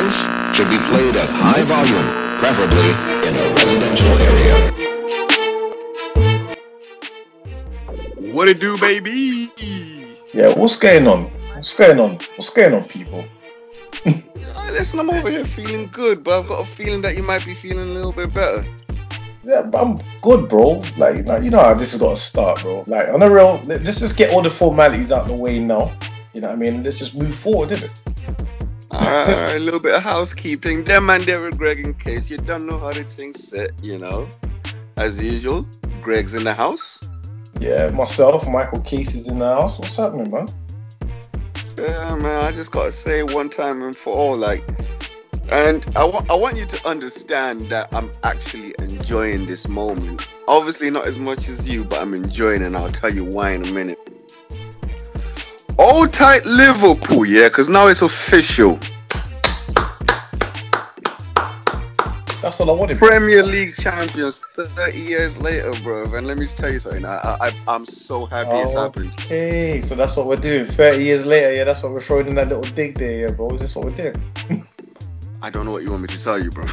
This should be played at high volume, preferably in a residential area. What it do, baby? Yeah, what's going on? What's going on? What's going on, people? Ah, listen, I'm over here feeling good, but I've got a feeling that you might be feeling a little bit better. Yeah, but I'm good, bro. Like, like, you know how this has got to start, bro. Like, on the real, let- let's just get all the formalities out of the way now. You know what I mean? Let's just move forward, innit? Alright, alright, a little bit of housekeeping. Them there with Greg in case you don't know how the thing's set, you know. As usual, Greg's in the house. Yeah, myself, Michael Case is in the house. What's happening, man? Yeah, man, I just gotta say one time and for all, like, and I want I want you to understand that I'm actually enjoying this moment. Obviously, not as much as you, but I'm enjoying it. And I'll tell you why in a minute. Old tight Liverpool, yeah, because now it's official. That's all I wanted. Premier League champions 30 years later, bro. And let me tell you something. I, I I'm so happy it's Oh. happened. Okay, so that's what we're doing. 30 years later, yeah, that's what we're throwing in that little dig there, yeah, bro. Is this what we're doing? I don't know what you want me to tell you, bro.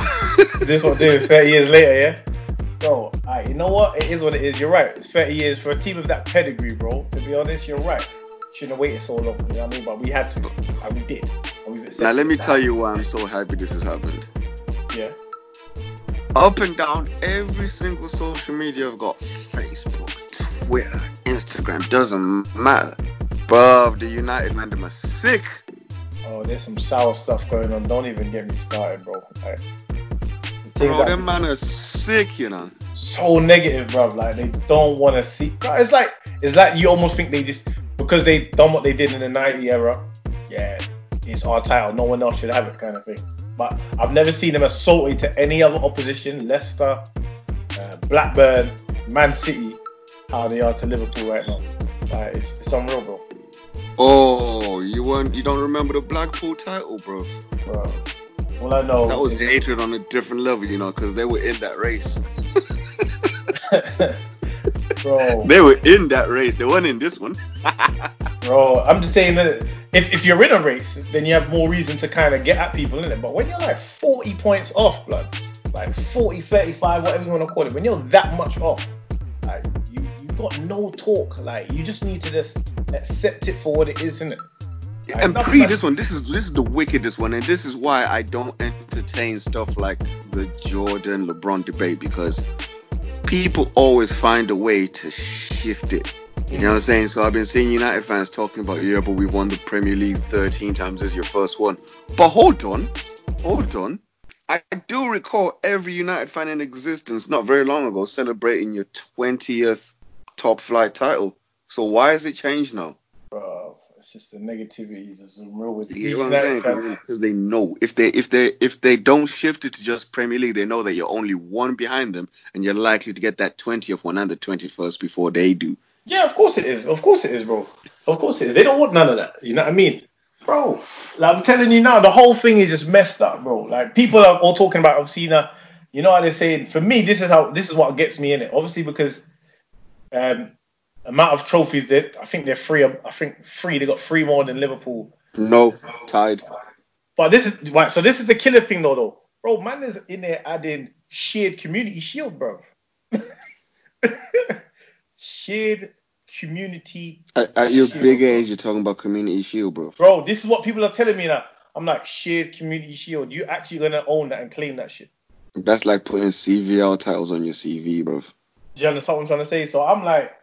Is this what we're doing 30 years later, yeah? Bro, alright, you know what? It is what it is. You're right. It's 30 years for a team of that pedigree, bro. To be honest, you're right. Shouldn't have waited so long, you know what I mean? But we had to, and we did. And now let me tell you why I'm so happy this has happened. Yeah. Up and down every single social media I've got Facebook, Twitter, Instagram, doesn't matter. Bruv, the United man, them are sick. Oh, there's some sour stuff going on. Don't even get me started, bro. Like, the Bro, them man are sick, you know. so negative, bro. Like they don't want to see. It's like it's like you almost think they just because they've done what they did in the '90 era. Yeah, it's our title. No one else should have it, kind of thing. But I've never seen them assaulted to any other opposition. Leicester, uh, Blackburn, Man City, how they are to Liverpool right now. Like it's, it's unreal, bro. Oh, you weren't you don't remember the Blackburn title, bro. bro. All I know That was hatred on a different level, you know, because they were in that race. bro. They were in that race. They weren't in this one. Bro, I'm just saying that if, if you're in a race, then you have more reason to kind of get at people, innit? But when you're like 40 points off, blood, like 40, 35, whatever you want to call it, when you're that much off, like you you got no talk. Like you just need to just accept it for what it is, innit? Like, and pre like- this one, this is this is the wickedest one, and this is why I don't entertain stuff like the Jordan LeBron debate because people always find a way to shift it. You know what I'm saying? So I've been seeing United fans talking about, yeah, but we won the Premier League 13 times. This is your first one. But hold on, hold on. I do recall every United fan in existence not very long ago celebrating your 20th top flight title. So why has it changed now? It's just the negativity is just real with You get what I'm saying? Because they know if they if they if they don't shift it to just Premier League, they know that you're only one behind them, and you're likely to get that 20th one and the 21st before they do. Yeah, of course it is. Of course it is, bro. Of course it is. They don't want none of that. You know what I mean? Bro, like I'm telling you now, the whole thing is just messed up, bro. Like people are all talking about now, you know how they're saying for me, this is how this is what gets me in it. Obviously because um amount of trophies that I think they're three I think three, they got three more than Liverpool. No, tied. But this is right, so this is the killer thing though though. Bro, man is in there adding shared community shield, bro. shared community At, at your Shield, big age, you're talking about Community Shield, bro. Bro, this is what people are telling me now. I'm like, shared community shield. You actually gonna own that and claim that shit. That's like putting CVL titles on your CV, bro. Do you understand what I'm trying to say? So I'm like,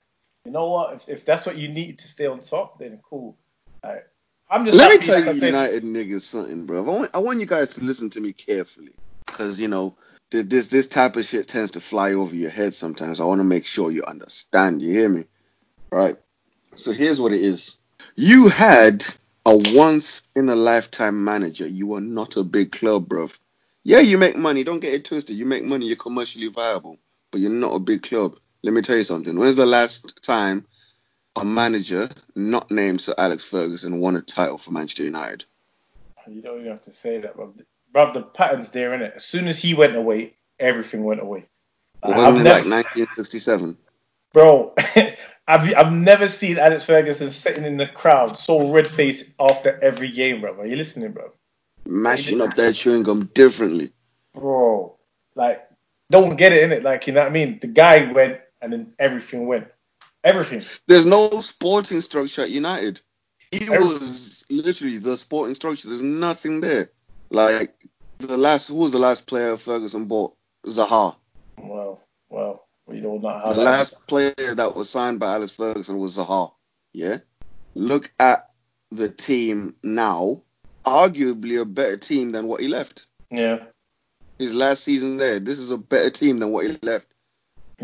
you know what? If, if that's what you need to stay on top, then cool. Like, I'm just Let me tell like you, United niggas, something, bro. I want, I want you guys to listen to me carefully, cause you know this this type of shit tends to fly over your head sometimes. I want to make sure you understand. You hear me? Right. So here's what it is. You had a once in a lifetime manager. You are not a big club, bro. Yeah, you make money. Don't get it twisted. You make money. You're commercially viable, but you're not a big club. Let me tell you something. When's the last time a manager not named Sir Alex Ferguson won a title for Manchester United? You don't even have to say that, bro. Bro, the pattern's there, innit? As soon as he went away, everything went away. Like, it never, like 1967? bro, I've, I've never seen Alex Ferguson sitting in the crowd so red faced after every game, bro. Are you listening, bro? Mashing up that chewing gum differently. bro. Like, don't get it in it. Like, you know what I mean? The guy went, and then everything went. Everything. There's no sporting structure at United. He Every- was literally the sporting structure. There's nothing there. Like the last, who was the last player Ferguson bought? Zaha. Well, well, we don't know how The last player that was signed by Alex Ferguson was Zaha. Yeah. Look at the team now. Arguably a better team than what he left. Yeah, His last season there. This is a better team than what he left.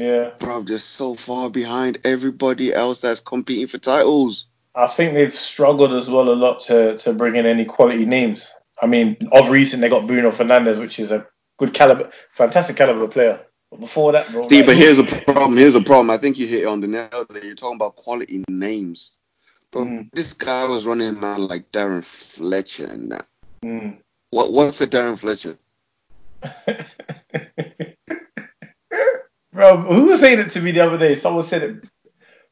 Yeah. Bro, they're so far behind everybody else that's competing for titles. I think they've struggled as well a lot to, to bring in any quality names. I mean, of recent they got Bruno Fernandes, which is a good caliber, fantastic caliber player. But before that, bro, See, like, but here's a problem. Here's a problem. I think you hit it on the nail there. You're talking about quality names. But Mm. this guy was running man like Darren Fletcher and that. Mm. What what's a Darren Fletcher? bro, who was saying it to me the other day? Someone said it.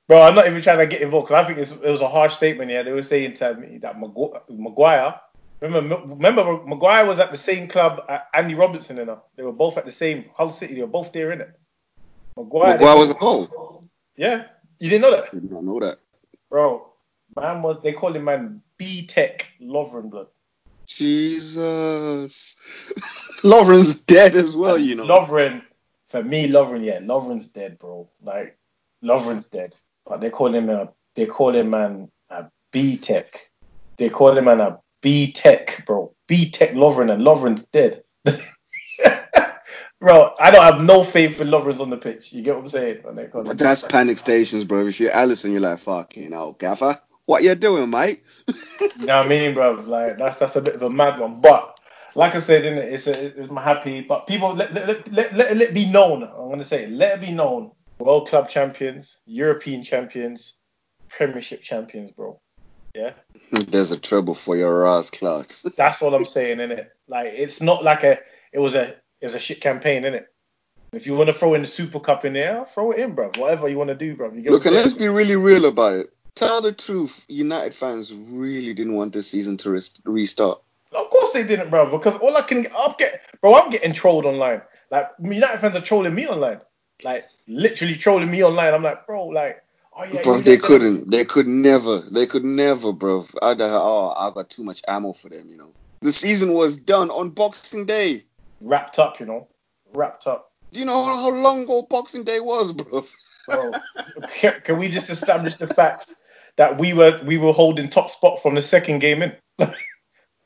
Bro, I'm not even trying to get involved because I think it's, it was a harsh statement. Yeah, they were saying to me that Magu- Maguire. Remember, remember, Maguire was at the same club at Andy Robertson and her. They were both at the same Hull City. They were both there in it. Maguire. Maguire was a goal. Yeah, you didn't know that, I did not know that. bro. Man was they call him man B Tech Lovren blood. Jesus. Lovren's dead as well, you know. Lovren, for me, Lovren, yeah, Lovren's dead, bro. Like, Lovren's dead. But they call him a, they call him man a B Tech. They call him man a B Tech, bro. B Tech Lovren, and Lovren's dead. bro, I don't have no faith in Lovren's on the pitch. You get what I'm saying? When they call him- But that's panic stations, bro. If you're Alisson, you're like, fucking hell, Gaffer. What you doing, mate? You know what I mean, bro? Like that's that's a bit of a mad one. But like I said, innit, it's a, it's my happy. But people let let, let, let, it be known. I'm gonna say it, let it be known. World Club champions, European champions, Premiership champions, bro. Yeah, There's a trouble for your ass, Clarks. that's all I'm saying, innit? Like it's not like a it was a it was a shit campaign, innit? If you want to throw in the Super Cup in there, throw it in, bro. Whatever you want to do, bro. Look, and let's be really real about it. Tell the truth, United fans really didn't want this season to rest- restart. Of course they didn't, bro. Because all I can, I'm get, bro, I'm getting trolled online. Like United fans are trolling me online, like literally trolling me online. I'm like, bro, like, oh yeah, bro, they couldn't. They could never. They could never, bro. I oh, I got too much ammo for them, you know. The season was done on Boxing Day. wrapped up, you know, wrapped up, Do you know how long ago Boxing Day was, bro? bro. can, can we just establish the facts that we were we were holding top spot from the second game in?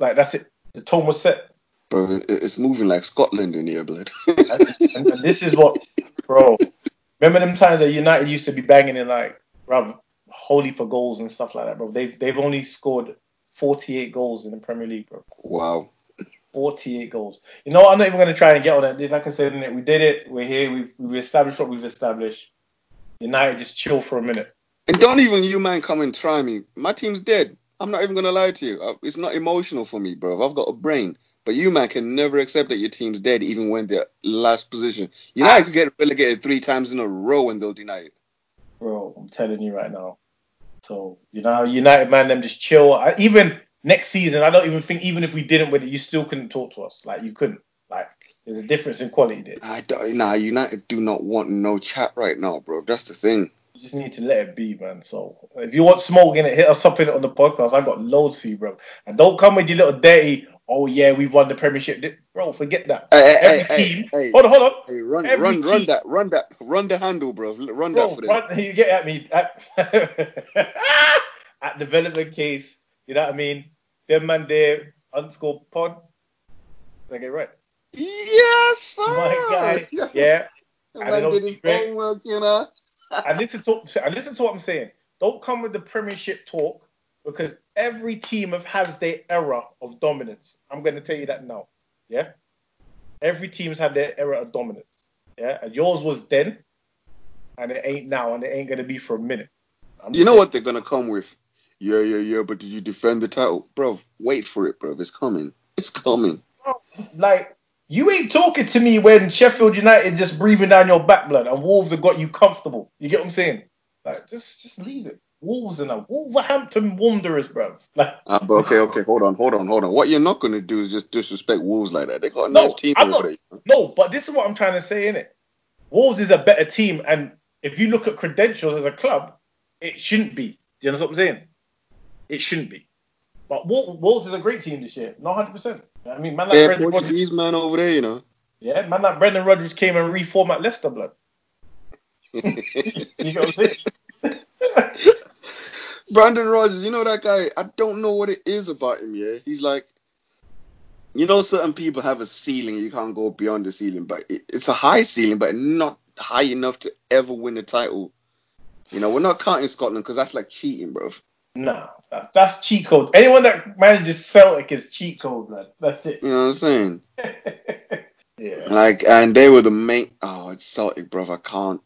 like that's it. The tone was set. Bro, it's moving like Scotland in here, blood. and, and this is what, bro. Remember them times that United used to be banging in like, bro, whole heap of goals and stuff like that, bro. They've they've only scored 48 goals in the Premier League, bro. wow. 48 goals. You know, I'm not even gonna try and get on it. Like I said, we did it. We're here. We've, we've established what we've established. United just chill for a minute. And don't even you, man, come and try me. My team's dead. I'm not even gonna lie to you. Uh, It's not emotional for me, bro. I've got a brain. But you, man, can never accept that your team's dead, even when they're last position. United could get relegated three times in a row and they'll deny it. bro. I'm telling you right now. So you know, United man, them just chill. I, even next season, I don't even think even if we didn't win it, you still couldn't talk to us. Like you couldn't. Like there's a difference in quality there. I don't, nah, United do not want no chat right now, bro. That's the thing. You just need to let it be, man. So if you want smoke in it, hit us up in it on the podcast. I got loads for you, bro. And don't come with your little dirty. Oh yeah, we've won the Premiership, bro. Forget that. Hey, Every hey, team. hey, Hold on, hold on. hey, run, every run, run that, run that, run the handle, bro. Run Bro, that for them. run, you get at me at, at development case. You know what I mean? Them man there underscore pod. Did I get it right? Yes, sir. My guy. Yeah. And man did his homework, you know. And listen to and listen to what I'm saying. Don't come with the Premiership talk because every team have has their era of dominance. I'm going to tell you that now. Yeah. Every team's had their era of dominance. Yeah. And yours was then, and it ain't now, and it ain't going to be for a minute. I'm You know saying. what they're gonna come with? Yeah, yeah, yeah. But did you defend the title, bro? Wait for it, bro. It's coming. It's coming. Like, you ain't talking to me when Sheffield United just breathing down your back blood and Wolves have got you comfortable. You get what I'm saying? Like, just just leave it. Wolves and a Wolverhampton Wanderers, bro. Like, Uh, but okay, okay, hold on, hold on, hold on. What you're not gonna do is just disrespect Wolves like that. They got a No, nice team I'm over not- there. no, but this is what I'm trying to say, innit? Wolves is a better team, and if you look at credentials as a club, it shouldn't be. Do you understand what I'm saying? It shouldn't be. But Wol- Wolves is a great team this year, not 100. percent I mean, man like They're Brendan Rodgers, man over there, you know. yeah, man like Brendan Rodgers came and reformat Leicester, blood. You know what I'm saying? Brendan Rodgers, you know that guy. I don't know what it is about him. Yeah, he's like, you know, certain people have a ceiling. You can't go beyond the ceiling, but it, it's a high ceiling, but not high enough to ever win a title. You know, we're not counting Scotland because that's like cheating, bro. Nah, that's, that's cheat code. Anyone that manages Celtic is cheat code, blood. That's it. You know what I'm saying? yeah. Like, and they were the main. Oh, it's Celtic, bro. I can't.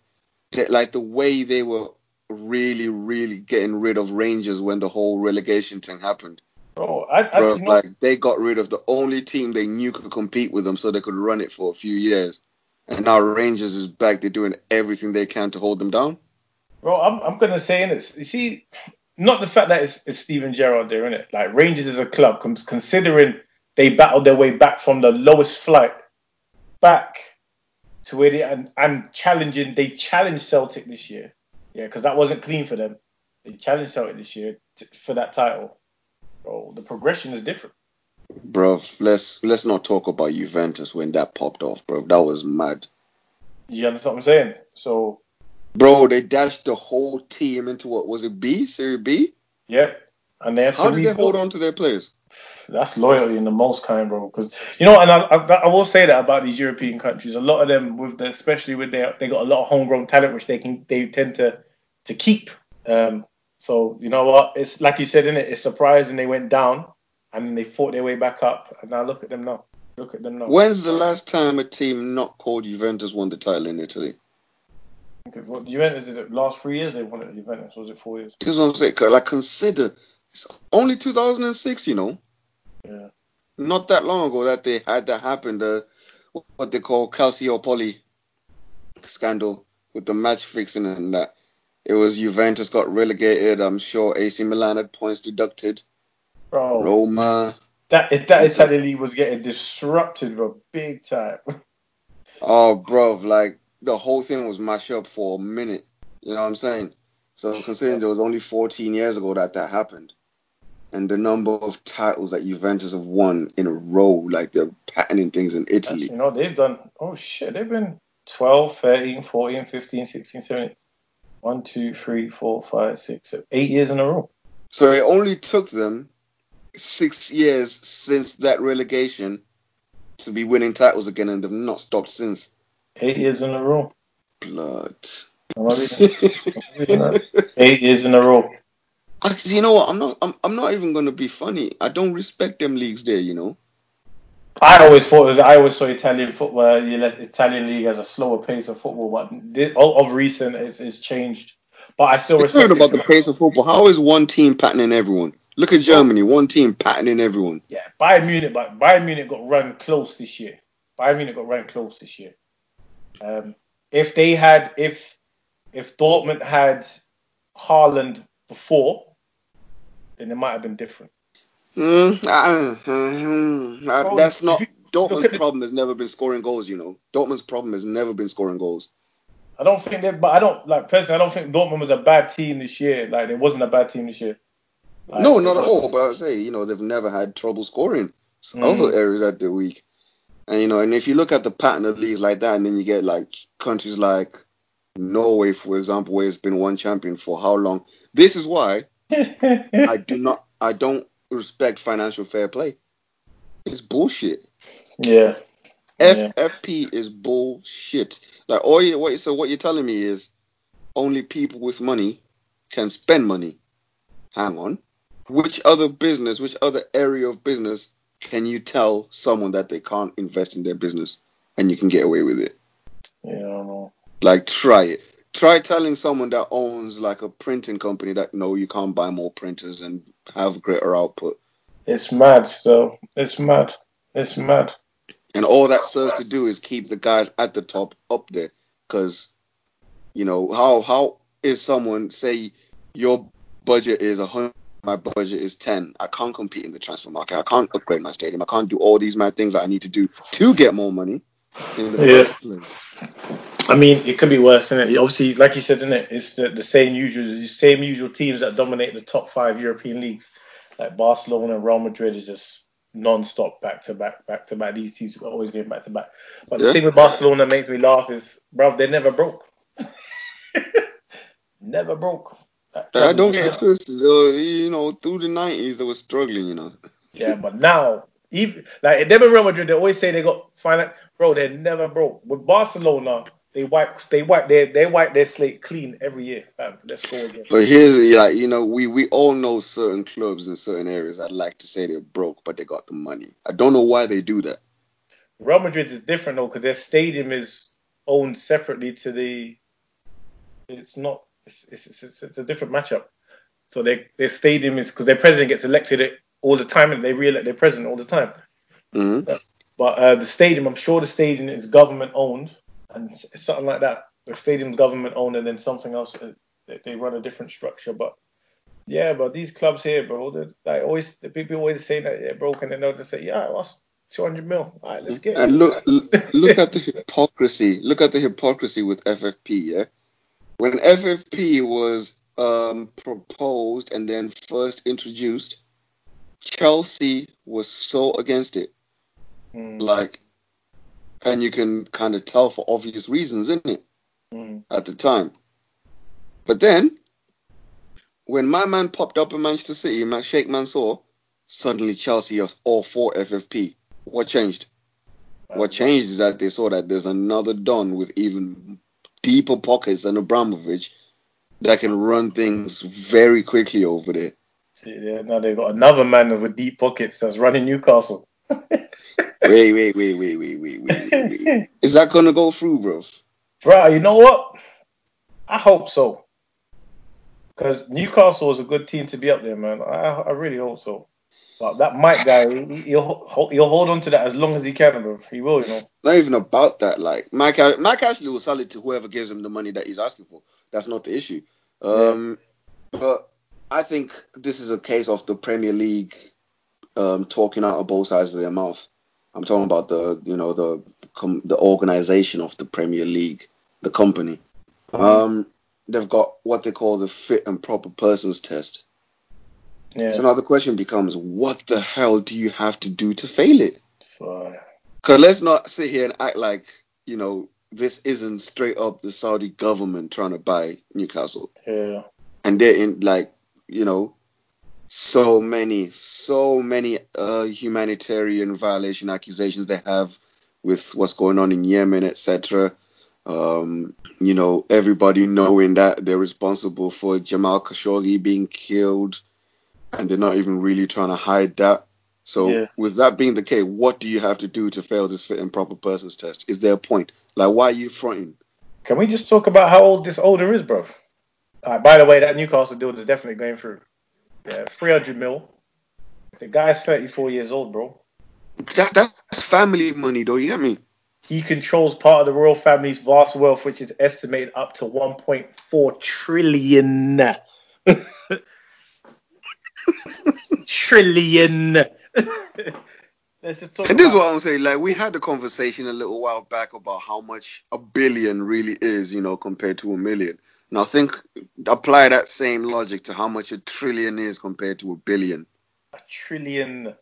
They, like the way they were really, really getting rid of Rangers when the whole relegation thing happened. Bro, I, I Bro, you know, like they got rid of the only team they knew could compete with them, so they could run it for a few years. And now Rangers is back. They're doing everything they can to hold them down. Bro, I'm, I'm gonna say this. You see, not the fact that it's, it's Steven Gerrard there, innit? Like Rangers is a club, considering they battled their way back from the lowest flight back to where they and, and challenging. They challenged Celtic this year, yeah, because that wasn't clean for them. They challenged Celtic this year t- for that title. Bro, the progression is different. Bro, let's let's not talk about Juventus when that popped off, bro. That was mad. You understand what I'm saying? So, Bro, they dashed the whole team into what was it B, Serie B? yeah, and they have How did they hold on to their players? That's loyalty in the most kind, bro. Because you know, and I, I, I will say that about these European countries. A lot of them, with the, especially with their, they got a lot of homegrown talent, which they can they tend to to keep. Um, so you know what? It's like you said in it. It's surprising they went down and then they fought their way back up. And now look at them now. Look at them now. When's the last time a team not called Juventus won the title in Italy? What, Juventus did it last three years? They won it. Juventus was it four years? This is what I'm saying. 'cause, Like, consider it's only 2006, you know, Yeah. not that long ago that they had that happen. The what they call Calcio Calciopoli scandal with the match fixing and that. It was Juventus got relegated. I'm sure AC Milan had points deducted. Bro, Roma. that that Italian league was getting disrupted, bro, big time. Oh, bro, like the whole thing was mashed up for a minute. You know what I'm saying? So considering it was only 14 years ago that that happened, and the number of titles that Juventus have won in a row, like they're patterning things in Italy. You know, they've done, oh shit, they've been 12, 13, 14, 15, 16, 17, 1, 2, 3, 4, 5, 6, 7, 8 years in a row. So it only took them six years since that relegation to be winning titles again, and they've not stopped since. 8 years in a row. Blood. Am I reading? reading that? 8 years in a row. I- you know what? I'm not. I'm, I'm not even gonna be funny. I don't respect them leagues there. You know. I always thought, it was- I always saw Italian football, uh, you let Italian league as a slower pace of football, but this, of of recent, it's, it's changed. But I still It's respect about the pace of football. How is one team patterning everyone? Look at Germany. One team patterning everyone. Yeah, Bayern Munich, but Bayern Munich got run close this year. Bayern Munich got run close this year. Um, if they had, if if Dortmund had Haaland before, then it might have been different. Mm, uh, Bro, that's not Dortmund's problem. Has never been scoring goals. You know, Dortmund's problem has never been scoring goals. I don't think that, but I don't like personally. I don't think Dortmund was a bad team this year. Like it wasn't a bad team this year. Like, no, not at all. But I would say, you know, they've never had trouble scoring. Some Mm. other areas that they're weak. And you know, and if you look at the pattern of leagues like that, and then you get like countries like Norway, for example, where it's been one champion for how long? This is why I do not, I don't respect financial fair play. It's bullshit. yeah. FFP Yeah. Is bullshit. Like all you, what, so what you're telling me is only people with money can spend money. Hang on. Which other business, which other area of business can you tell someone that they can't invest in their business and you can get away with it? Yeah, I don't know. Like try it. Try telling someone that owns like a printing company that no, you can't buy more printers and have greater output. It's mad still. It's mad. It's mad. And all that serves to do is keep the guys at the top up there. Because, you know, how how is someone say your budget is a hundred, my budget is ten. I can't compete in the transfer market. I can't upgrade my stadium. I can't do all these mad things that I need to do to get more money in the Yeah. first place. I mean, it could be worse, isn't it? Obviously, like you said, isn't it? It's the, the same usual, the same usual teams that dominate the top five European leagues, like Barcelona, and Real Madrid, is just non-stop, back to back, back to back. These teams are always going back to back. But the thing with Barcelona that makes me laugh is, bruv, they never broke. never broke. I don't get it twisted. Uh, you know, through the nineties, they were struggling. You know. Yeah, but now, even like them and Real Madrid, they always say they got finance. Bro, They're never broke. With Barcelona, they wipe, they wipe, they they wipe their slate clean every year. Fam, let's go again. But here's like you know we we all know certain clubs in certain areas. I'd like to say they're broke, but they got the money. I don't know why they do that. Real Madrid is different though, because their stadium is owned separately to the. It's not. It's it's, it's, it's a different matchup. So their their stadium is because their president gets elected all the time, and they re-elect their president all the time. hmm But uh, the stadium, I'm sure the stadium is government owned, and it's, something like that. The stadium's government owned, and then something else uh, they, they run a different structure. But yeah, but these clubs here, bro, they always the people always say that they're broken, and they'll just say, yeah, I lost 200 mil? All right, let's get. it. And look look at the hypocrisy. Look at the hypocrisy with FFP. Yeah, when FFP was um, proposed and then first introduced, Chelsea was so against it. Mm, Like, and you can kind of tell for obvious reasons, isn't it? mm. at the time. But then, when my man popped up in Manchester City, my Sheikh Mansour, suddenly Chelsea are all for FFP. What changed? What changed is that they saw that there's another Don with even deeper pockets than Abramovich that can run things very quickly over there. Yeah, now they've got another man with deep pockets that's running Newcastle. wait, wait, wait, wait, wait, wait, wait, wait. Is that gonna go through, bro? Bro, you know what? I hope so. Because Newcastle is a good team to be up there, man. I, I really hope so. But that Mike guy, he, he'll, he'll hold on to that as long as he can, bro. He will, you know. Not even about that. Like Mike, Mike Ashley will sell it to whoever gives him the money that he's asking for. That's not the issue. Um, but I think this is a case of the Premier League um, talking out of both sides of their mouth. I'm talking about the you know the com- the organization of the Premier League, the company. Um, they've got what they call the fit and proper persons test. Yeah. So now the question becomes, what the hell do you have to do to fail it? Because let's not sit here and act like, you know, this isn't straight up the Saudi government trying to buy Newcastle. yeah. And they're in, like, you know, so many, so many uh, humanitarian violation accusations they have with what's going on in Yemen, etc. Um, you know, everybody knowing that they're responsible for Jamal Khashoggi being killed, and they're not even really trying to hide that. So, Yeah. with that being the case, what do you have to do to fail this fit and proper persons test? Is there a point? Like, why are you fronting? Can we just talk about how old this older is, bro? Uh, by the way, that Newcastle deal is definitely going through. Yeah, 300 mil. The guy's 34 years old, bro. That, that's family money, though. You get me? He controls part of the royal family's vast wealth, which is estimated up to 1.4 trillion. trillion. Let's just talk And this is what I'm saying. Like, we had a conversation a little while back about how much a billion really is, you know, compared to a million. Now, think, apply that same logic to how much a trillion is compared to a billion. a trillion.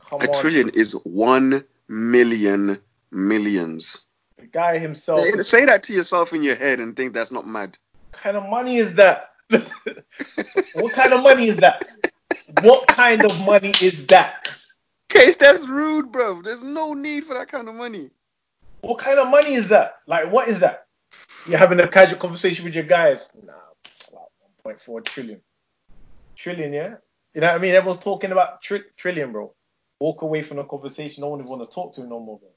Come A on. trillion is one million millions. The guy himself. Say, say that to yourself in your head and think that's not mad. What kind of money is that? what kind of money is that? What kind of money is that? Case, that's rude, bro. There's no need for that kind of money. What kind of money is that? Like, what is that? You're having a casual conversation with your guys. Nah, about 1.4 trillion. Trillion, yeah? You know what I mean? Everyone's talking about tri- trillion, bro. Walk away from the conversation. No one even want to talk to you no more, bro.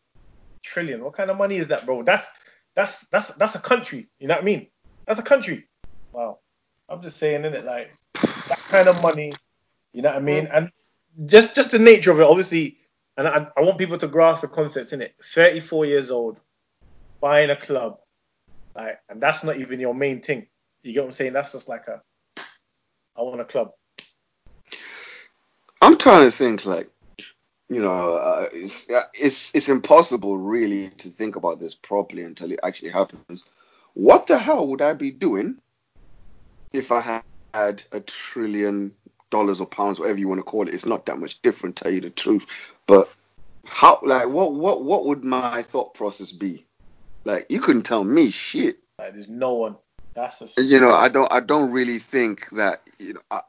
Trillion. What kind of money is that, bro? That's that's that's that's a country. You know what I mean? That's a country. Wow. I'm just saying, isn't it? Like that kind of money. You know what I mean? And just just the nature of it, obviously. And I, I want people to grasp the concept in it. 34 years old, buying a club, like, and that's not even your main thing. You get what I'm saying? That's just like a I want a club. I'm trying to think like, you know, uh, it's, uh, it's it's impossible really to think about this properly until it actually happens. What the hell would I be doing if I had, had a trillion dollars or pounds, whatever you want to call it? It's not that much different, tell you the truth. But how, like, what what what would my thought process be? Like, you couldn't tell me shit. Like, there's no one. That's a You know, I don't I don't really think that you know I,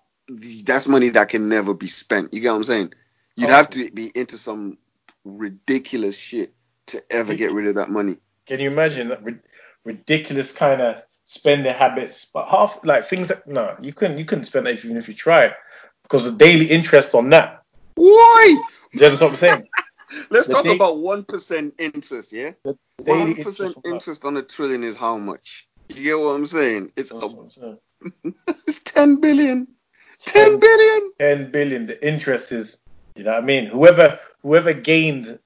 that's money that can never be spent. You get what I'm saying? You'd Oh. have to be into some ridiculous shit to ever get rid of that money. Can you imagine that ri- ridiculous kind of spending habits? But half like things that no, you couldn't you couldn't spend that even if you tried because the daily interest on that. Why? Do you understand what I'm saying? Let's The talk about one percent interest, yeah? One interest on interest on a trillion is how much? You get what I'm saying? It's That's a, what I'm saying. it's ten billion. Ten- Ten billion. 10 billion. The interest is, you know what I mean? Whoever whoever gained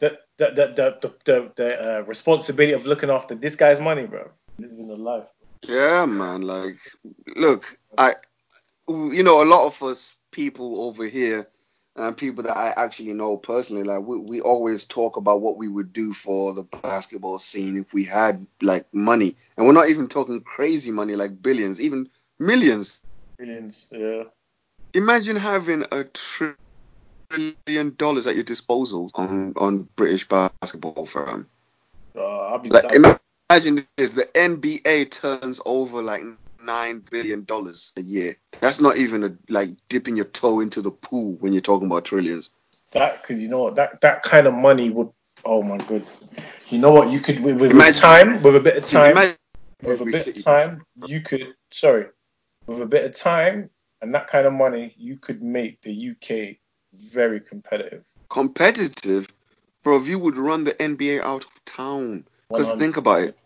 the the the the, the, the, uh, responsibility of looking after this guy's money, bro, living the life. Yeah, man. Like, look, I, you know, a lot of us people over here, and people that I actually know personally, like, we, we always talk about what we would do for the basketball scene if we had like money, and we're not even talking crazy money like billions, even millions. Billions, yeah. Imagine having a trillion dollars at your disposal on on British basketball firm. Uh, I'll be Like, imagine this: the NBA turns over like nine billion dollars a year. That's not even a, like dipping your toe into the pool when you're talking about trillions. that because you know what that that kind of money would. Oh my good. You know what you could with, with, with time with a bit of time Imagine with a bit city. of time you could sorry with a bit of time and that kind of money you could make the UK very competitive. competitive, bro. If you would run the NBA out of town, because think about it.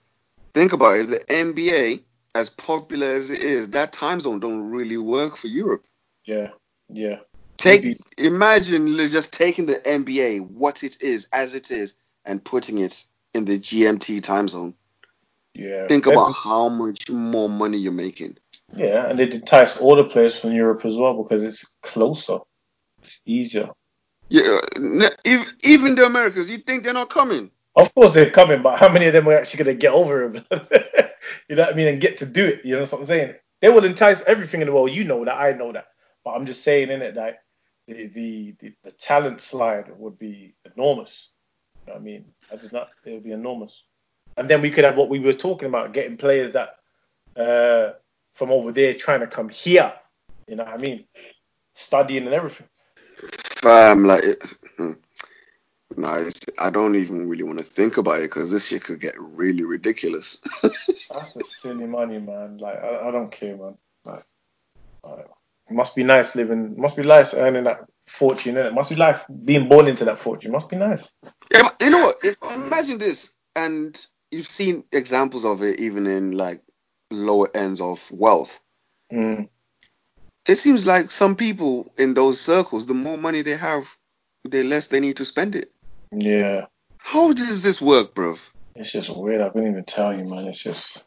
Think about it. The NBA, as popular as it is, that time zone don't really work for Europe. Yeah, yeah. Take Maybe- imagine just taking the NBA, what it is as it is, and putting it in the GMT time zone. Yeah. Think Maybe- about how much more money you're making. Yeah, and they entice all the players from Europe as well because it's closer, it's easier. Yeah, even the Americans, you think they're not coming? Of course they're coming, but how many of them are actually going to get over it? you know what I mean? And get to do it. You know what I'm saying? They will entice everything in the world. You know that. I know that. But I'm just saying in it that the the, the, the talent slide would be enormous. You know I mean? I just not. It would be enormous. And then we could have what we were talking about, getting players that uh, from over there trying to come here. You know what I mean? Studying and everything. Fam, like, it, hmm. I don't even really want to think about it because this shit could get really ridiculous. That's a silly money, man. Like I, I don't care, man. Like, like, must be nice living. Must be nice earning that fortune. Innit? Must be nice being born into that fortune. Must be nice. Yeah, you know what? If, imagine this, and you've seen examples of it even in like lower ends of wealth. Mm. It seems like some people in those circles, the more money they have, the less they need to spend it. Yeah, How does this work, bruv? It's just weird. I couldn't even tell you, man. It's just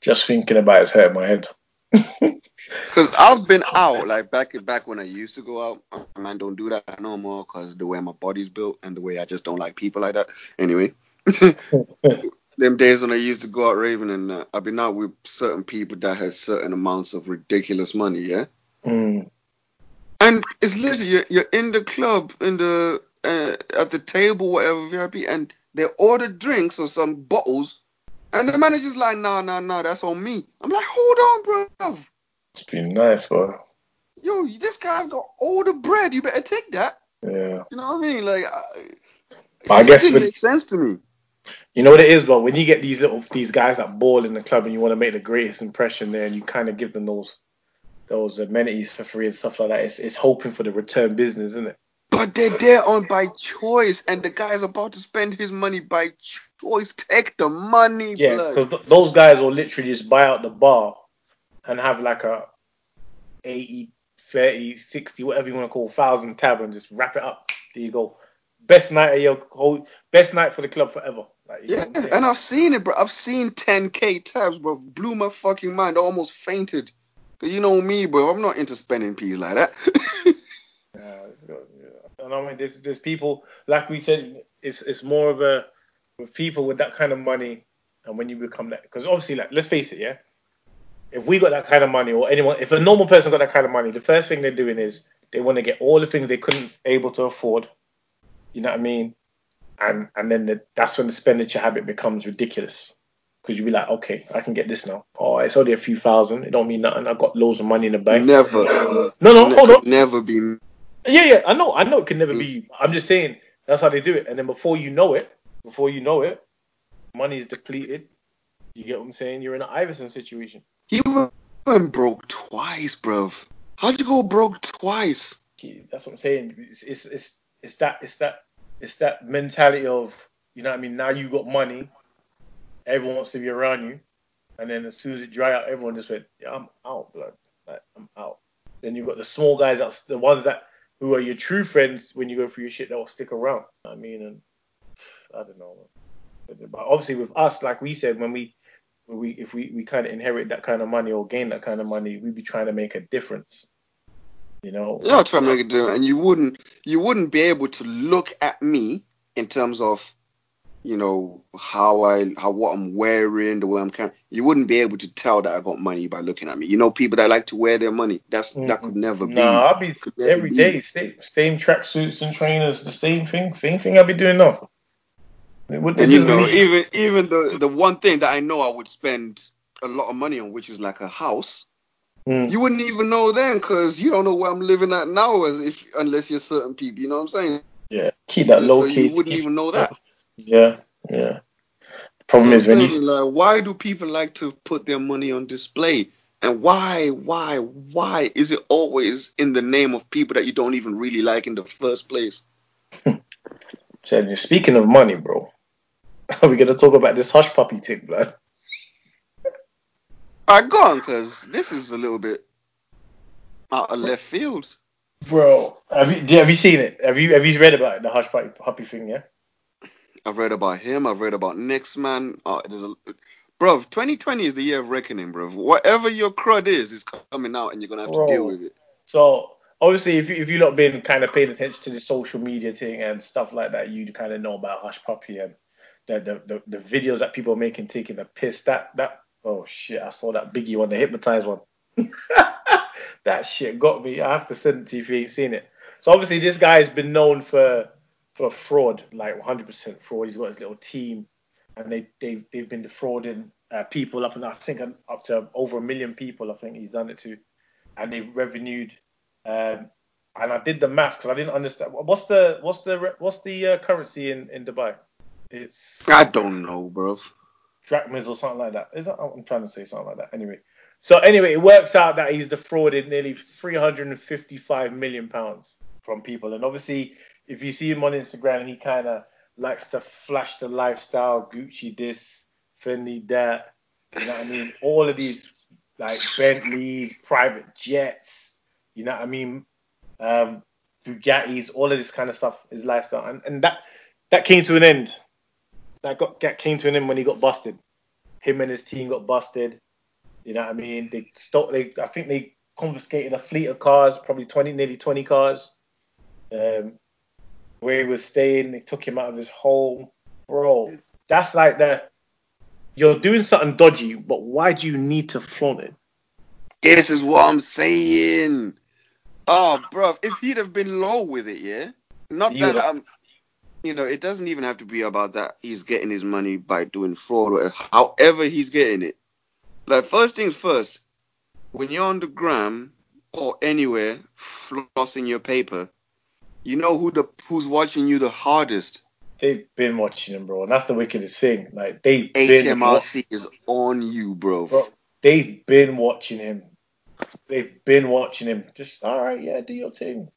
just thinking about it's hurting my head. Because I've been out, like back back when I used to go out. Man, don't do that no more because the way my body's built and the way I just don't like people like that. Anyway, them days when I used to go out raving and uh, I've been out with certain people that have certain amounts of ridiculous money, yeah. Mm. And it's literally you're, you're in the club, in the uh, at the table, whatever VIP, and they ordered drinks or some bottles, and the manager's like, "Nah, nah, nah, that's on me." I'm like, "Hold on, bro. It's been nice, bro. Yo, this guy's got all the bread. You better take that." Yeah. You know what I mean? Like, I, I it guess didn't with- make sense to me. You know what it is, bro. when you get these little these guys that ball in the club and you want to make the greatest impression there, and you kind of give them those those amenities for free and stuff like that, it's, it's hoping for the return business, isn't it? But they're there on by choice, and the guy is about to spend his money by choice. Take the money, Yeah, blood. because th- those guys will literally just buy out the bar and have like a 80, 30, 60, whatever you want to call, thousand tab and just wrap it up. There you go. Best night of your whole, best night for the club forever. Like, Yeah, know, and I've seen it, bro. I've seen 10k tabs, bro. Blew my fucking mind. I almost fainted. Cause you know me, bro. I'm not into spending peas like that. Yeah, got. And I mean, there's there's people like we said, it's it's more of a with people with that kind of money, and when you become that, because obviously, like let's face it, yeah, if we got that kind of money, or anyone, if a normal person got that kind of money, the first thing they're doing is they want to get all the things they couldn't able to afford. You know what I mean? And and then the, that's when the expenditure habit becomes ridiculous. Because you'll be like, okay, I can get this now. Oh, it's only a few thousand. It don't mean nothing. I got loads of money in the bank. never. No, no, hold on. Never be. Yeah, yeah, I know, I know it can never mm. be. I'm just saying that's how they do it. And then before you know it, before you know it, money is depleted. You get what I'm saying? You're in an Iverson situation. He went broke twice, bruv. How'd you go broke twice? That's what I'm saying. It's it's it's, it's that it's that it's that mentality of you know what I mean. Now you got money, everyone wants to be around you, and then as soon as it dry out, everyone just went, yeah, I'm out, blood. Like I'm out. Then you got the small guys that's the ones that who are your true friends when you go through your shit that will stick around. I mean, and I don't know. But obviously with us, like we said, when we we if we, we kind of inherit that kind of money or gain that kind of money, we'd be trying to make a difference. You know? Yeah, I'll try to make it do, and you wouldn't you wouldn't be able to look at me in terms of, you know, how I how what I'm wearing, the way I'm carrying. You wouldn't be able to tell that I got money by looking at me. You know, people that like to wear their money. That's that could never be. Nah, I'll be every be. day, same, same tracksuits and trainers, the same thing, same thing I'll be doing now. And you know, leave- even even the the one thing that I know I would spend a lot of money on, which is like a house. Mm. You wouldn't even know then, cause you don't know where I'm living at now, as if unless you're certain people. You know what I'm saying? yeah, keep that so low you wouldn't even know that. Yeah, yeah. Problem So is when you like, why do people like to put their money on display? And why, why, why is it always in the name of people that you don't even really like in the first place? Tell you, speaking of money, bro, are we gonna talk about this Hushpuppi thing, blood? Alright, go on, cause this is a little bit out of left field. Bro, have you have you seen it? Have you have you read about it, the Hushpuppi, puppy thing? Yeah. I've read about him. I've read about next man. Uh, there's a, bro, 2020 is the year of reckoning, bro. Whatever your crud is, is coming out, and you're gonna have to deal with it. So obviously, if you if you not been kind of paying attention to the social media thing and stuff like that, you kind of know about Hushpuppi and the the, the the videos that people are making taking a piss. That that oh shit, I saw that Biggie one, the hypnotized one. that shit got me. I have to send it to you if you ain't seen it. So obviously, this guy has been known for for fraud, like 100% fraud. He's got his little team, and they they've they've been defrauding uh, people up and I think up to over a million people. I think he's done it to, and they've revenued. Um, and I did the maths because I didn't understand what's the what's the what's the uh, currency in in Dubai? It's I don't know, bro. drachmas or something like that. Is that, I'm trying to say something like that. Anyway, so anyway, it works out that he's defrauded nearly 355 million pounds from people, and obviously, if you see him on Instagram, he kind of likes to flash the lifestyle, Gucci this, Fendi that. You know what I mean? All of these like Bentleys, private jets. You know what I mean? Um, Bugattis, all of this kind of stuff is lifestyle, and and that that came to an end. That got that came to an end when he got busted. Him and his team got busted. You know what I mean? They stopped. They I think they confiscated a fleet of cars, probably 20, nearly 20 cars. Um, where he was staying, they took him out of his home. Bro, that's like the you're doing something dodgy, but why do you need to flaunt it? This is what I'm saying. Oh, bro, if he'd have been low with it, yeah. Not You that would- um, you know, it doesn't even have to be about that. He's getting his money by doing fraud or however he's getting it. Like first things first, when you're on the gram or anywhere flossing your paper, you know who the who's watching you the hardest. They've been watching him, bro, and that's the wickedest thing. Like they've been HMRC is on you, bro. bro, they've been watching him. They've been watching him. Just all right, yeah, do your thing.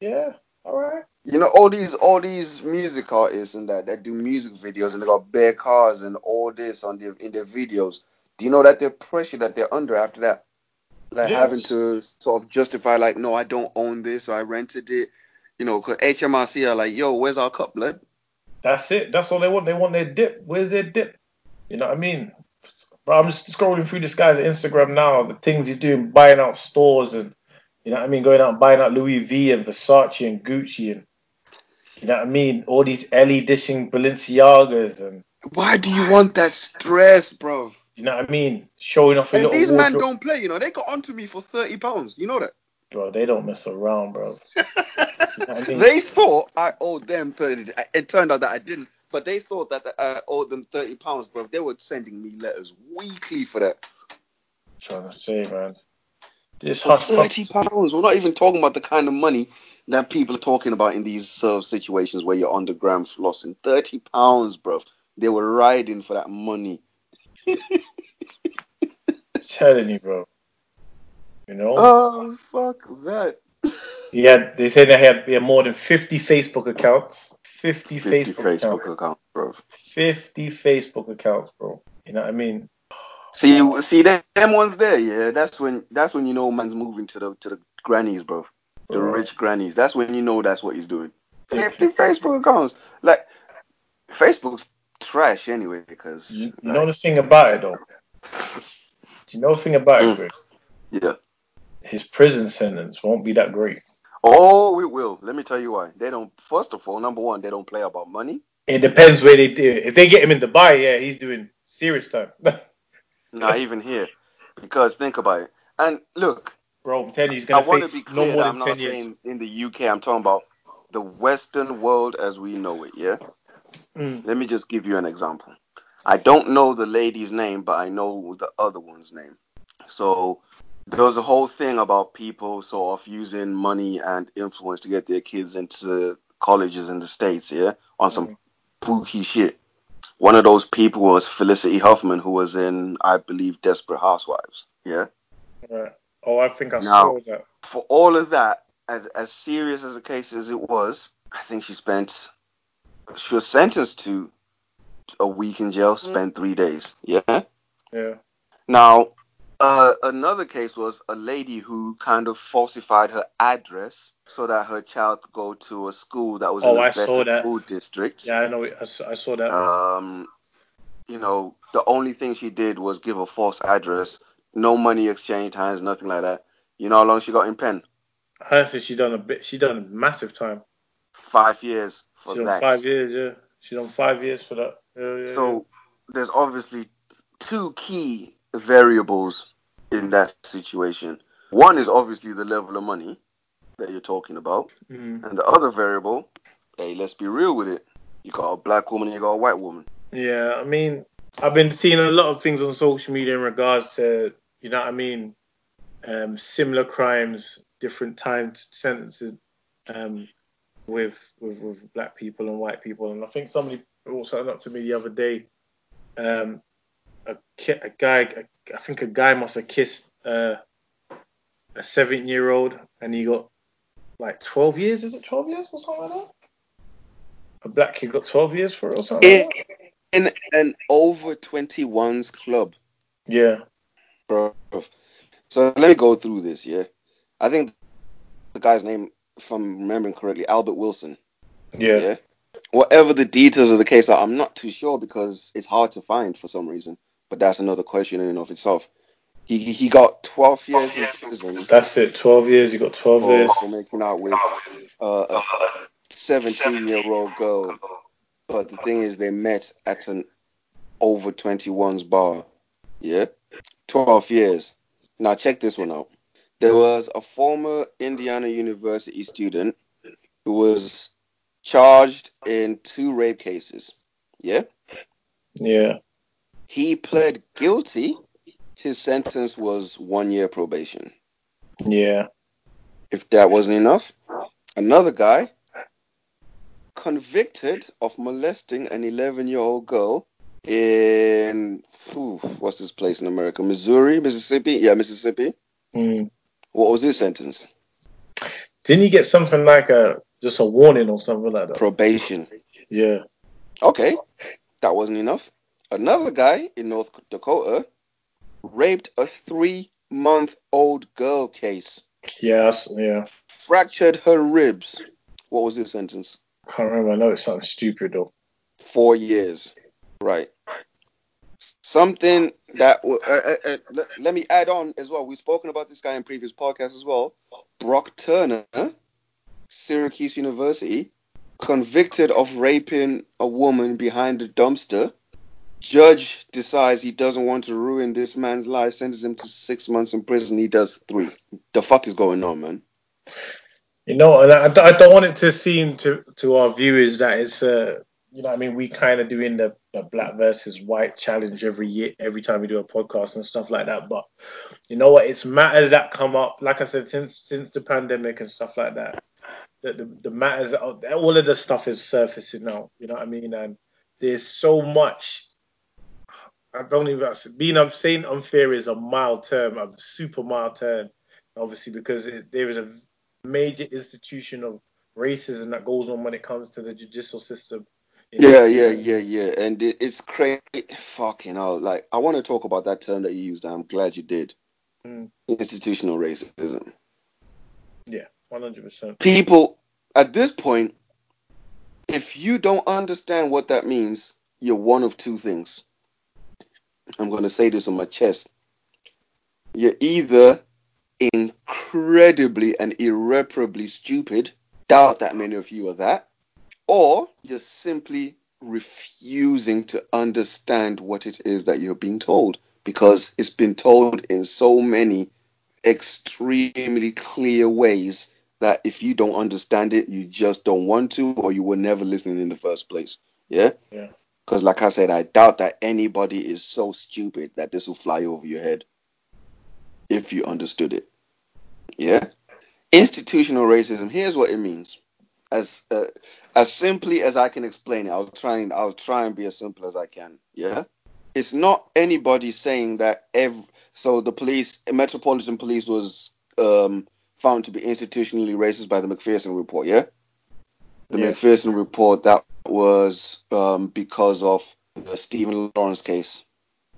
Yeah, all right. You know all these all these music artists and that that do music videos and they got bare cars and all this on their in their videos. Do you know that the pressure that they're under after that? Like Yes. having to sort of justify like, no, I don't own this or I rented it. You know, cause HMRC are like, yo, where's our cup, blood? That's it. That's all they want. They want their dip. Where's their dip? You know what I mean? Bro, I'm just scrolling through this guy's Instagram now. The things he's doing, buying out stores and you know what I mean, going out and buying out Louis V and Versace and Gucci and you know what I mean, all these Ellie dishing Balenciagas and Why do you want that stress, bro? you know what I mean, showing off a And little these men don't play, you know. They got onto me for thirty pounds. You know that. Bro, they don't mess around, bro. I mean- they thought I owed them thirty. It turned out that I didn't. But they thought that I owed them thirty pounds, bro. They were sending me letters weekly for that. trying to say, man. This hush thirty pounds. We're not even talking about the kind of money that people are talking about in these situations where you're on the flossing. Thirty pounds, bro. They were riding for that money. telling you, bro. You know, Oh fuck that. he had. They said they had, he had more than 50 Facebook accounts. 50, 50 Facebook, Facebook accounts. account, bro. 50 Facebook accounts, bro. You know what I mean? See, see them, them ones there, yeah. That's when that's when you know man's moving to the to the grannies, bro. The Bro. rich grannies. That's when you know that's what he's doing. Fifty Facebook accounts, like Facebook's trash anyway, because You, you know the thing about it, though. Do you know the thing about Mm. it, Greg? yeah. His prison sentence won't be that great. Oh, it will. Let me tell you why. They don't. First of all, number one, they don't play about money. It depends where they do. If they get him in Dubai, yeah, he's doing serious time. Not even here, because think about it. And look, Bro, I'm telling you, he's I gonna want to face be no clear more than I'm ten not years. saying in the UK. I'm talking about the Western world as we know it. Yeah. Mm. Let me just give you an example. I don't know the lady's name, but I know the other one's name. So there was a whole thing about people sort of using money and influence to get their kids into colleges in the States, yeah, on some mm-hmm. spooky shit. One of those people was Felicity Huffman, who was in, I believe, Desperate Housewives, yeah. Right. Oh, I think I Now- saw that. For all of that, as, as serious as the case as it was, I think she spent, she was sentenced to a week in jail, mm-hmm. spent three days, yeah. Yeah. Now, uh, another case was a lady who kind of falsified her address so that her child could go to a school that was Oh, in a better school district. Yeah, I know. I, I saw that. Um, you know, the only thing she did was give a false address, no money exchange hands, nothing like that. You know how long she got in pen? I said she done a bit. She done massive time. Five years for She done that. five years. Yeah. She done five years for that. Yeah, yeah, So there's obviously two key variables in that situation. One is obviously the level of money that you're talking about. Mm. and the other variable, hey, let's be real with it. You got a black woman, you got a white woman. Yeah, I mean, I've been seeing a lot of things on social media in regards to, you know what I mean, um, similar crimes, different time sentences, um, with, with with black people and white people. And I think somebody also up to me the other day. Um, a, ki- a guy, I think a guy must have kissed uh, a seven-year-old, and he got like 12 years. Is it 12 years or something like that? A black kid got 12 years for it or something like. In an over 21s club, Yeah. bro. So let me go through this, yeah. I think the guy's name, if I'm remembering correctly, Albert Wilson. Yeah. Yeah. Whatever the details of the case are, I'm not too sure because it's hard to find for some reason. But that's another question in and of itself. He he he got 12 years in prison That's it. 12 years. You got 12 for, years. for making out with uh, a 17 year old girl. But the thing is, they met at an over 21s bar. Yeah. 12 years. Now check this one out. There was a former Indiana University student who was charged in two rape cases. Yeah. Yeah. He pled guilty. His sentence was one year probation. Yeah. If that wasn't enough, another guy convicted of molesting an 11 year old girl in phew, what's this place in America? Missouri, Mississippi? Yeah, Mississippi. Mm. What was his sentence? Didn't he get something like a just a warning or something like that? Probation. Yeah. Okay, that wasn't enough. Another guy in North Dakota raped a three month old girl case, that's- Yeah. fractured her ribs. What was his sentence? Can't remember. I know it's something stupid though. Four years. Right. Something that w- uh, uh, uh, let, let me add on as well. We've spoken about this guy in previous podcasts as well. Brock Turner, Syracuse University, convicted of raping a woman behind a dumpster. Judge decides he doesn't want to ruin this man's life, sentences him to six months in prison. He does three. The fuck is going on, man? You know, and I, I don't want it to seem to to our viewers that it's uh you know I mean we kind of doing the, the black versus white challenge every year every time we do a podcast and stuff like that but you know what it's matters that come up like I said since since the pandemic and stuff like that the the, the matters all of the stuff is surfacing now you know what I mean and there's so much I don't even being I'm saying unfair is a mild term a super mild term obviously because it, there is a major institution of racism that goes on when it comes to the judicial system. Yeah, yeah, yeah, yeah. And it, it's crazy. Fucking hell. Like, I want to talk about that term that you used. I'm glad you did. Mm. Institutional racism. Yeah, 100%. People, at this point, if you don't understand what that means, you're one of two things. I'm going to say this on my chest. You're either incredibly and irreparably stupid, doubt that many of you are that, or you're simply refusing to understand what it is that you're being told because it's been told in so many extremely clear ways that if you don't understand it, you just don't want to, or you were never listening in the first place. Yeah? Yeah. Because, like I said, I doubt that anybody is so stupid that this will fly over your head if you understood it. Yeah? Institutional racism, here's what it means. As uh, as simply as I can explain it, I'll try and I'll try and be as simple as I can. Yeah? It's not anybody saying that every so the police Metropolitan Police was um, found to be institutionally racist by the Macpherson report, yeah? The Yeah. Macpherson report that was um, because of the Stephen Lawrence case.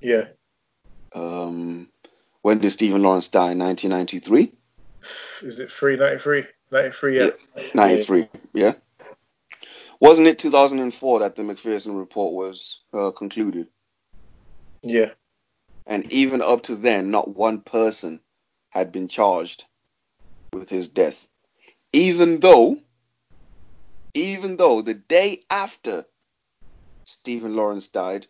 Yeah. Um, when did Stephen Lawrence die? 1993? Is it 393? 93, yeah. 93, yeah. Wasn't it 2004 that the Macpherson report was uh, concluded? Yeah. And even up to then, not one person had been charged with his death. Even though, even though the day after Stephen Lawrence died,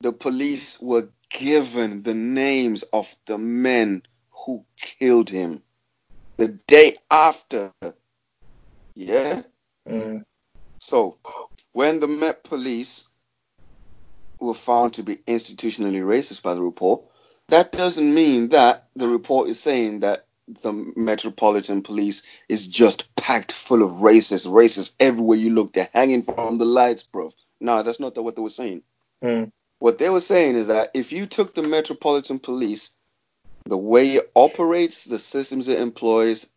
the police were given the names of the men who killed him. The day after. Yeah? Mm. So, when the Met Police were found to be institutionally racist by the report, that doesn't mean that the report is saying that the Metropolitan Police is just packed full of racists, racists everywhere you look. They're hanging from the lights, bro. No, that's not what they were saying. Mm. What they were saying is that if you took the Metropolitan Police, the way it operates, the systems it employs,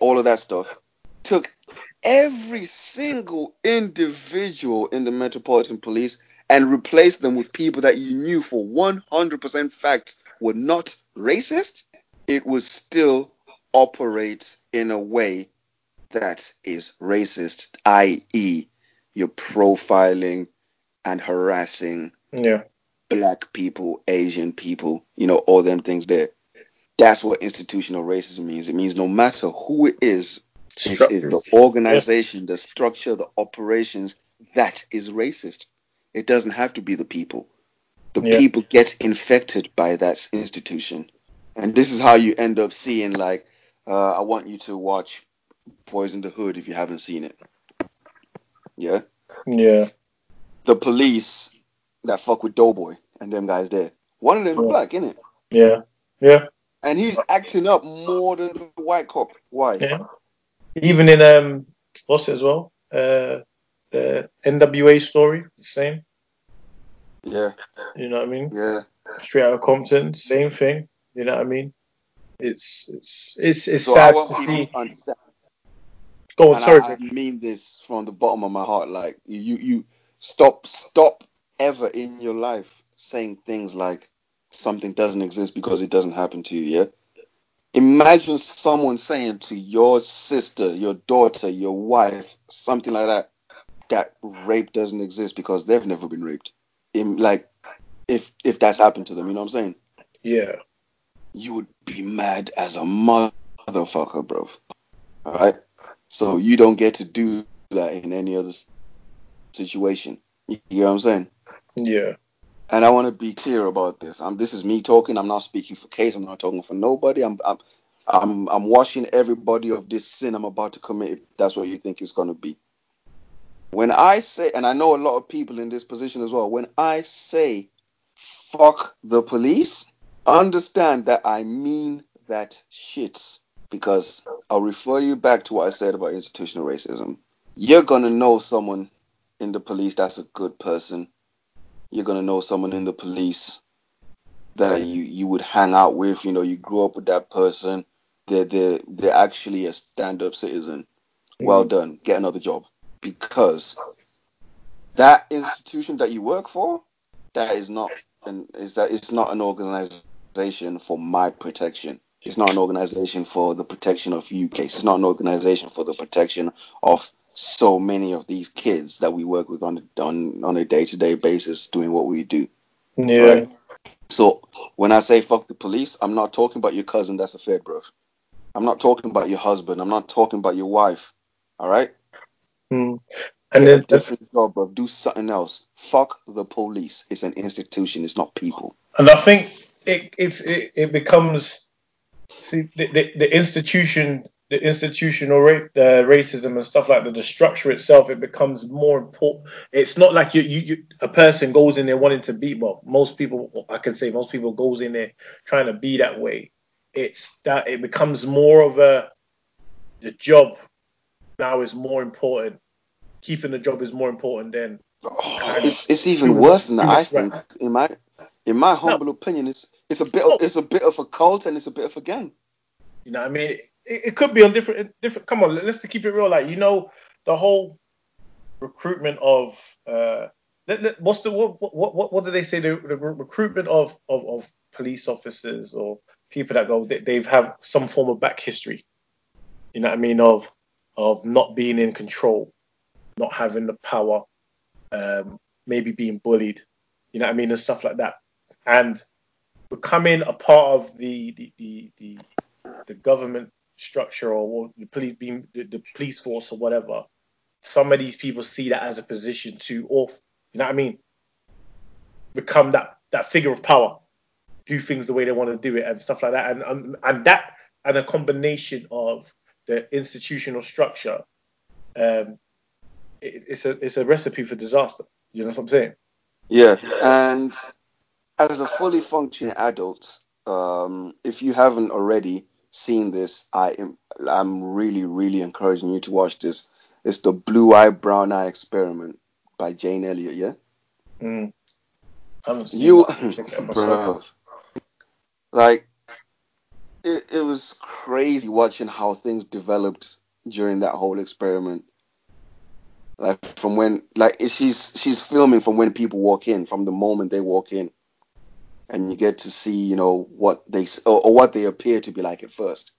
all of that stuff, took every single individual in the Metropolitan Police and replaced them with people that you knew for 100% facts were not racist, it will still operate in a way that is racist, i.e., you're profiling and harassing Yeah. black people, Asian people, you know, all them things there. That's what institutional racism means. It means no matter who it is, it's, it's the organization, the structure, the operations that is racist. It doesn't have to be the people. The Yeah. people get infected by that institution. And this is how you end up seeing, like, uh, I want you to watch Boyz n the Hood if you haven't seen it. Yeah? Yeah. The police that fuck with Doughboy and them guys there. One of them Yeah. black, innit? Yeah. Yeah. And he's acting up more than the white cop. Why? Yeah. Even in um, what's it as well? Uh, the NWA story, the same. Yeah, You know what I mean? yeah. Straight out of Compton, same thing. You know what I mean? It's it's it's it's So sad to see. understand. Go on, sorry. I, I mean this from the bottom of my heart. Like you, you stop, stop ever in your life saying things like something doesn't exist because it doesn't happen to you. Yeah. Imagine someone saying to your sister, your daughter, your wife, something like that, that rape doesn't exist because they've never been raped. In like, if if that's happened to them. You know what I'm saying? Yeah. You would be mad as a motherfucker, bro. All right. So you don't get to do that in any other situation. You know what I'm saying? Yeah. And I want to be clear about this. I'm, this is me talking. I'm not speaking for Case. I'm not talking for nobody. I'm, I'm, I'm, I'm washing everybody of this sin I'm about to commit. If that's what you think it's gonna be. When I say, and I know a lot of people in this position as well. When I say, fuck the police, understand that I mean that shit. Because I'll refer you back to what I said about institutional racism. You're gonna know someone in the police that's a good person you're gonna know someone in the police that you you would hang out with. You know, you grew up with that person. They're they're they're actually a stand-up citizen. Well Mhm. done. Get another job because that institution that you work for, that is not an is that it's not an organization for my protection. It's not an organization for the protection of you case. It's not an organization for the protection of so many of these kids that we work with on on on a day to day basis doing what we do. Yeah. Right. So when I say fuck the police, I'm not talking about your cousin that's a fed, bro. I'm not talking about your husband. I'm not talking about your wife. All right. Mm. And a then different job, bro. Do something else. Fuck the police. It's an institution. It's not people. and I think it it's it, it becomes see the, the, the institution the institutional ra- uh, racism and stuff like that the structure itself it becomes more important it's not like you, you you a person goes in there wanting to be well most people I can say most people goes in there trying to be that way it's that it becomes more of a the job now is more important keeping the job is more important than Oh, it's it's even worse than that. I think, in my in my humble opinion, it's it's a bit of, it's a bit of a cult and it's a bit of a gang. You know, what I mean, it, it could be on different, different. Come on, let's keep it real. Like, you know, the whole recruitment of, uh, what's the what what what, what do they say? The, the recruitment of, of of police officers or people that go, they, they've have some form of back history. You know what I mean? Of of not being in control, not having the power, um, maybe being bullied. You know what I mean, and stuff like that, and becoming a part of the the the, the the government structure or the police being the, the police force or whatever, some of these people see that as a position to off, you know what I mean? Become that that figure of power, do things the way they want to do it and stuff like that. And and, and that and a combination of the institutional structure, um, it, it's a it's a recipe for disaster. You know what I'm saying? Yeah, and as a fully functioning adult, um, if you haven't already seen this, I am I'm really really encouraging you to watch this. It's the Blue Eye Brown Eye Experiment by Jane Elliott. Yeah, Mm. I haven't seen you, that. I'll check it out myself. bro, like it, it was crazy watching how things developed during that whole experiment. Like from when, like she's she's filming from when people walk in, from the moment they walk in, and you get to see, you know, what they or, or what they appear to be like at first,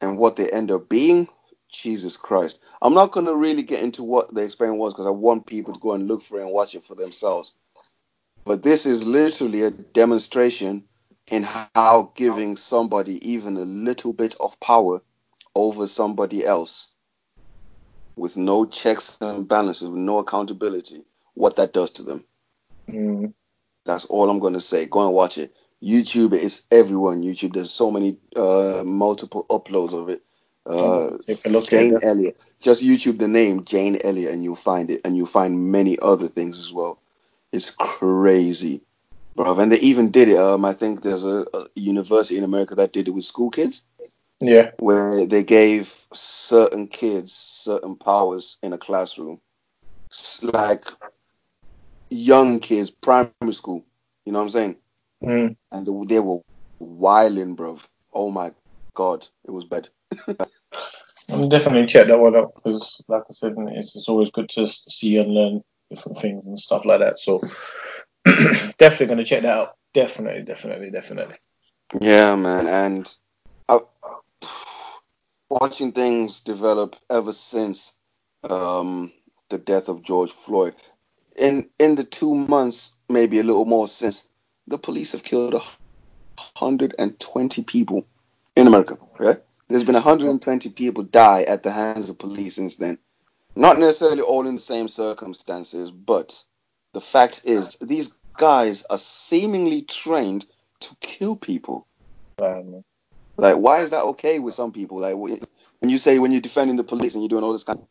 and what they end up being. Jesus Christ! I'm not gonna really get into what the experiment was because I want people to go and look for it and watch it for themselves. But this is literally a demonstration in how giving somebody even a little bit of power over somebody else with no checks and balances, with no accountability, what that does to them. Mm. That's all I'm gonna say. Go and watch it. YouTube is everywhere on YouTube. There's so many uh, multiple uploads of it. Uh, Take a look Jane. Elliott. Just YouTube the name Jane Elliott and you'll find it, and you'll find many other things as well. It's crazy, bro. And they even did it. Um, I think there's a, a university in America that did it with school kids, Yeah. where they gave certain kids certain powers in a classroom, like young kids, primary school. You know what I'm saying? Mm. And they, they were wilding, bro. Oh my god, it was bad. I'm definitely check that one out because, like I said, it's, it's always good to see and learn different things and stuff like that. So, definitely going to check that out. Definitely, definitely, definitely. Yeah, man, and I, watching things develop ever since um, the death of George Floyd. In in the two months maybe a little more since, The police have killed 120 people in America. Right? There's been 120 people die at the hands of police since then. Not necessarily all in the same circumstances, but the fact is these guys are seemingly trained to kill people. Um, Like, why is that okay with some people? Like, when you say when you're defending the police and you're doing all this kind of,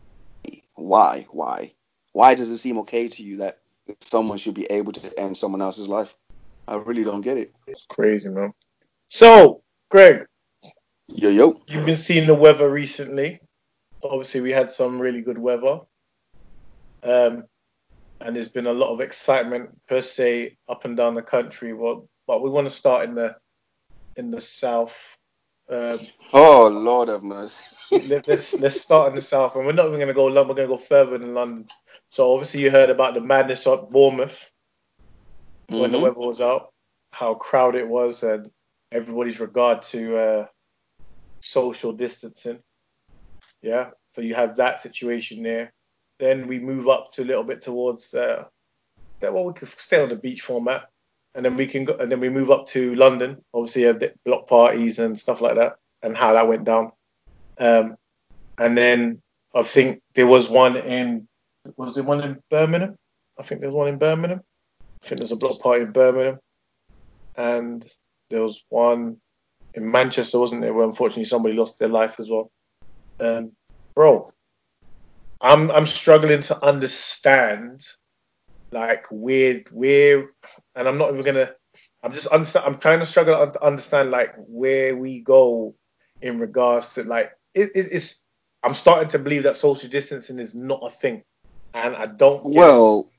why, why, why does it seem okay to you that someone should be able to end someone else's life? I really don't get it. it's crazy, man. So, Greg, Yo, yo. you've been seeing the weather recently. Obviously, we had some really good weather. Um, and there's been a lot of excitement per se up and down the country. Well, but we want to start in the in the south. Um, Oh Lord have mercy. let, us let's start in the south, and we're not even going to go. Lon- We're going to go further than London. So obviously, you heard about the madness at Bournemouth when the Mhm. weather was out, how crowded it was, and everybody's regard to uh, social distancing. Yeah, so you have that situation there. Then we move up to a little bit towards uh, that. Well, we could stay on the beach format, and then we can go, and then we move up to London. Obviously, have the block parties and stuff like that, and how that went down. Um, and then I think there was one in was there one in Birmingham? I think there was one in Birmingham. I think there's a block party in Birmingham, and there was one in Manchester, wasn't there? Where unfortunately somebody lost their life as well. Um, bro, I'm I'm struggling to understand like where where, and I'm not even gonna. I'm just understand. I'm trying to struggle to understand like where we go in regards to like it, it, it's. I'm starting to believe that social distancing is not a thing, and I don't. Well,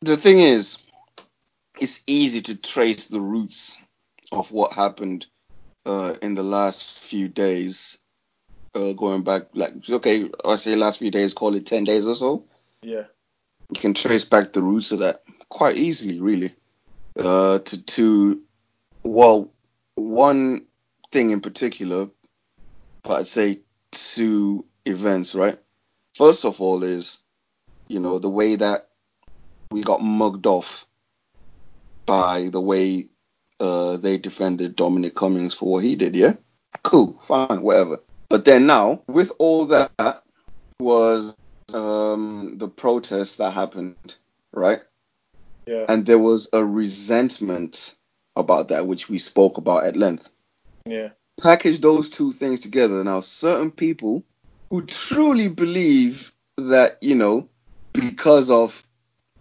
the thing is, it's easy to trace the roots of what happened uh, in the last few days. Uh, going back, like, okay, I say last few days, call it 10 days or so. yeah, You can trace back the roots of that quite easily, really. Uh, to, to, well, one thing in particular, but I'd say two events, right? First of all, is, you know, the way that we got mugged off by the way uh, they defended Dominic Cummings for what he did, yeah? Cool, fine, whatever. But then now, with all that, was um, the protest that happened, right? yeah, And there was a resentment about that, which we spoke about at length. yeah, Package those two things together. Now, certain people who truly believe that, you know, because of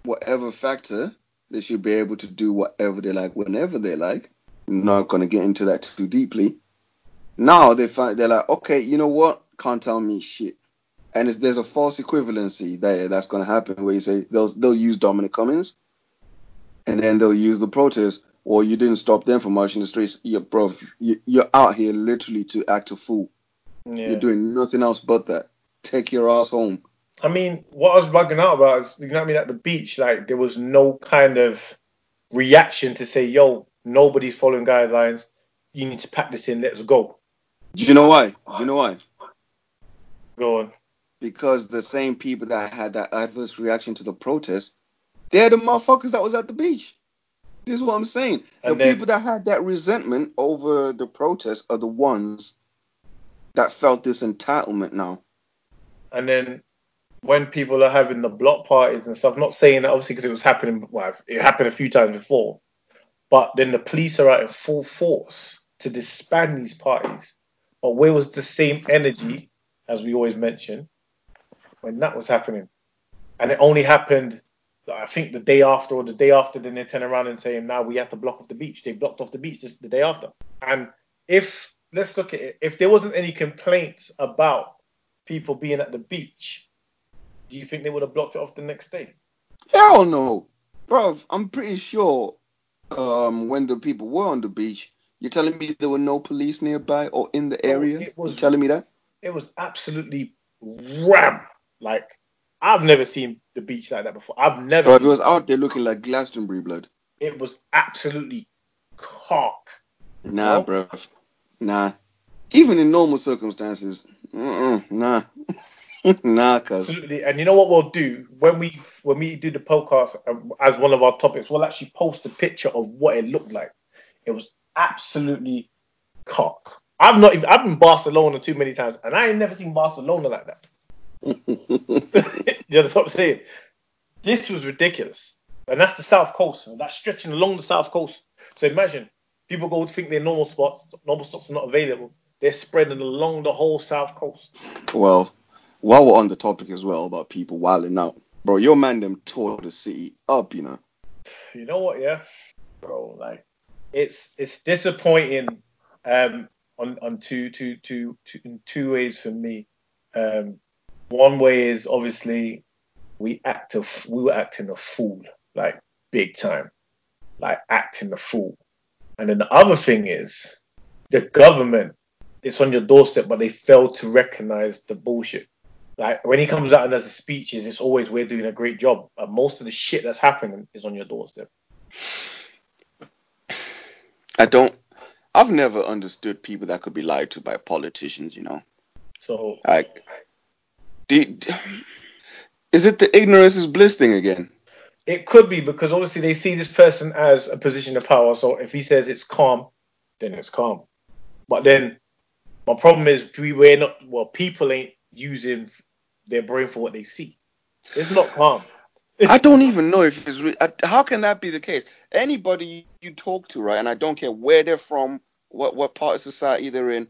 whatever factor, they should be able to do whatever they like whenever they like. Not going to get into that too deeply. Now they find they're like, okay, you know what? Can't tell me shit. And it's, there's a false equivalency there that's going to happen where you say they'll they'll use Dominic Cummings, and then they'll use the protest, or you didn't stop them from marching the streets. Yeah, bro, you, you're out here literally to act a fool. yeah. You're doing nothing else but that. Take your ass home. I mean, what I was bugging out about is, you know what I mean, at the beach, like there was no kind of reaction to say, yo, nobody's following guidelines. You need to pack this in. Let's go. Do you know why? Do you know why? Go on. Because the same people that had that adverse reaction to the protest, they're the motherfuckers that was at the beach. This is what I'm saying. The then- people that had that resentment over the protest are the ones that felt this entitlement now. And then when people are having the block parties and stuff, not saying that obviously because it was happening, well, it happened a few times before, but then the police are out in full force to disband these parties. But where was the same energy, as we always mention, when that was happening? And it only happened, I think, the day after or the day after, then they turn around and say, now we have to block off the beach. They blocked off the beach the day after. And if, let's look at it, if there wasn't any complaints about people being at the beach, do you think they would have blocked it off the next day? Hell no, bro. I'm pretty sure um, when the people were on the beach, you're telling me there were no police nearby or in the area. it was- you telling me that? It was absolutely ram. Like I've never seen the beach like that before. I've never. Bro, it was out there looking like Glastonbury blood. it was absolutely cock. Nah, bro. Nah. Even in normal circumstances, nah. nah, cuz. Absolutely. And you know what we'll do when we when we do the podcast um, as one of our topics, we'll actually post a picture of what it looked like. It was absolutely cock. I've not even, I've been Barcelona too many times, and I ain't never seen Barcelona like that. you know what I'm saying? This was ridiculous, and that's the south coast. That's stretching along the south coast. So imagine people go to think their normal spots, normal spots are not available. They're spreading along the whole south coast. well, while we're on the topic as well about people wilding out, bro, your man them tore the city up, you know. You know what? Yeah, bro. Like it's it's disappointing um, on on two two two two in two ways for me. Um, one way is obviously we act a, we were acting a fool like big time, like acting a fool. And then the other thing is the government. It's on your doorstep, but they fail to recognize the bullshit. Like when he comes out and does the speeches, it's always we're doing a great job. But most of the shit that's happening is on your doorstep. I don't. I've never understood people that could be lied to by politicians, you know. So Like, is it the ignorance is bliss thing again? It could be because obviously they see this person as a position of power. So if he says it's calm, then it's calm. But then my problem is we we're not well, people ain't using their brain for what they see. It's not calm. I don't even know if it's re- how can that be the case. Anybody you, you talk to, right, and I don't care where they're from, what what part of society they're in.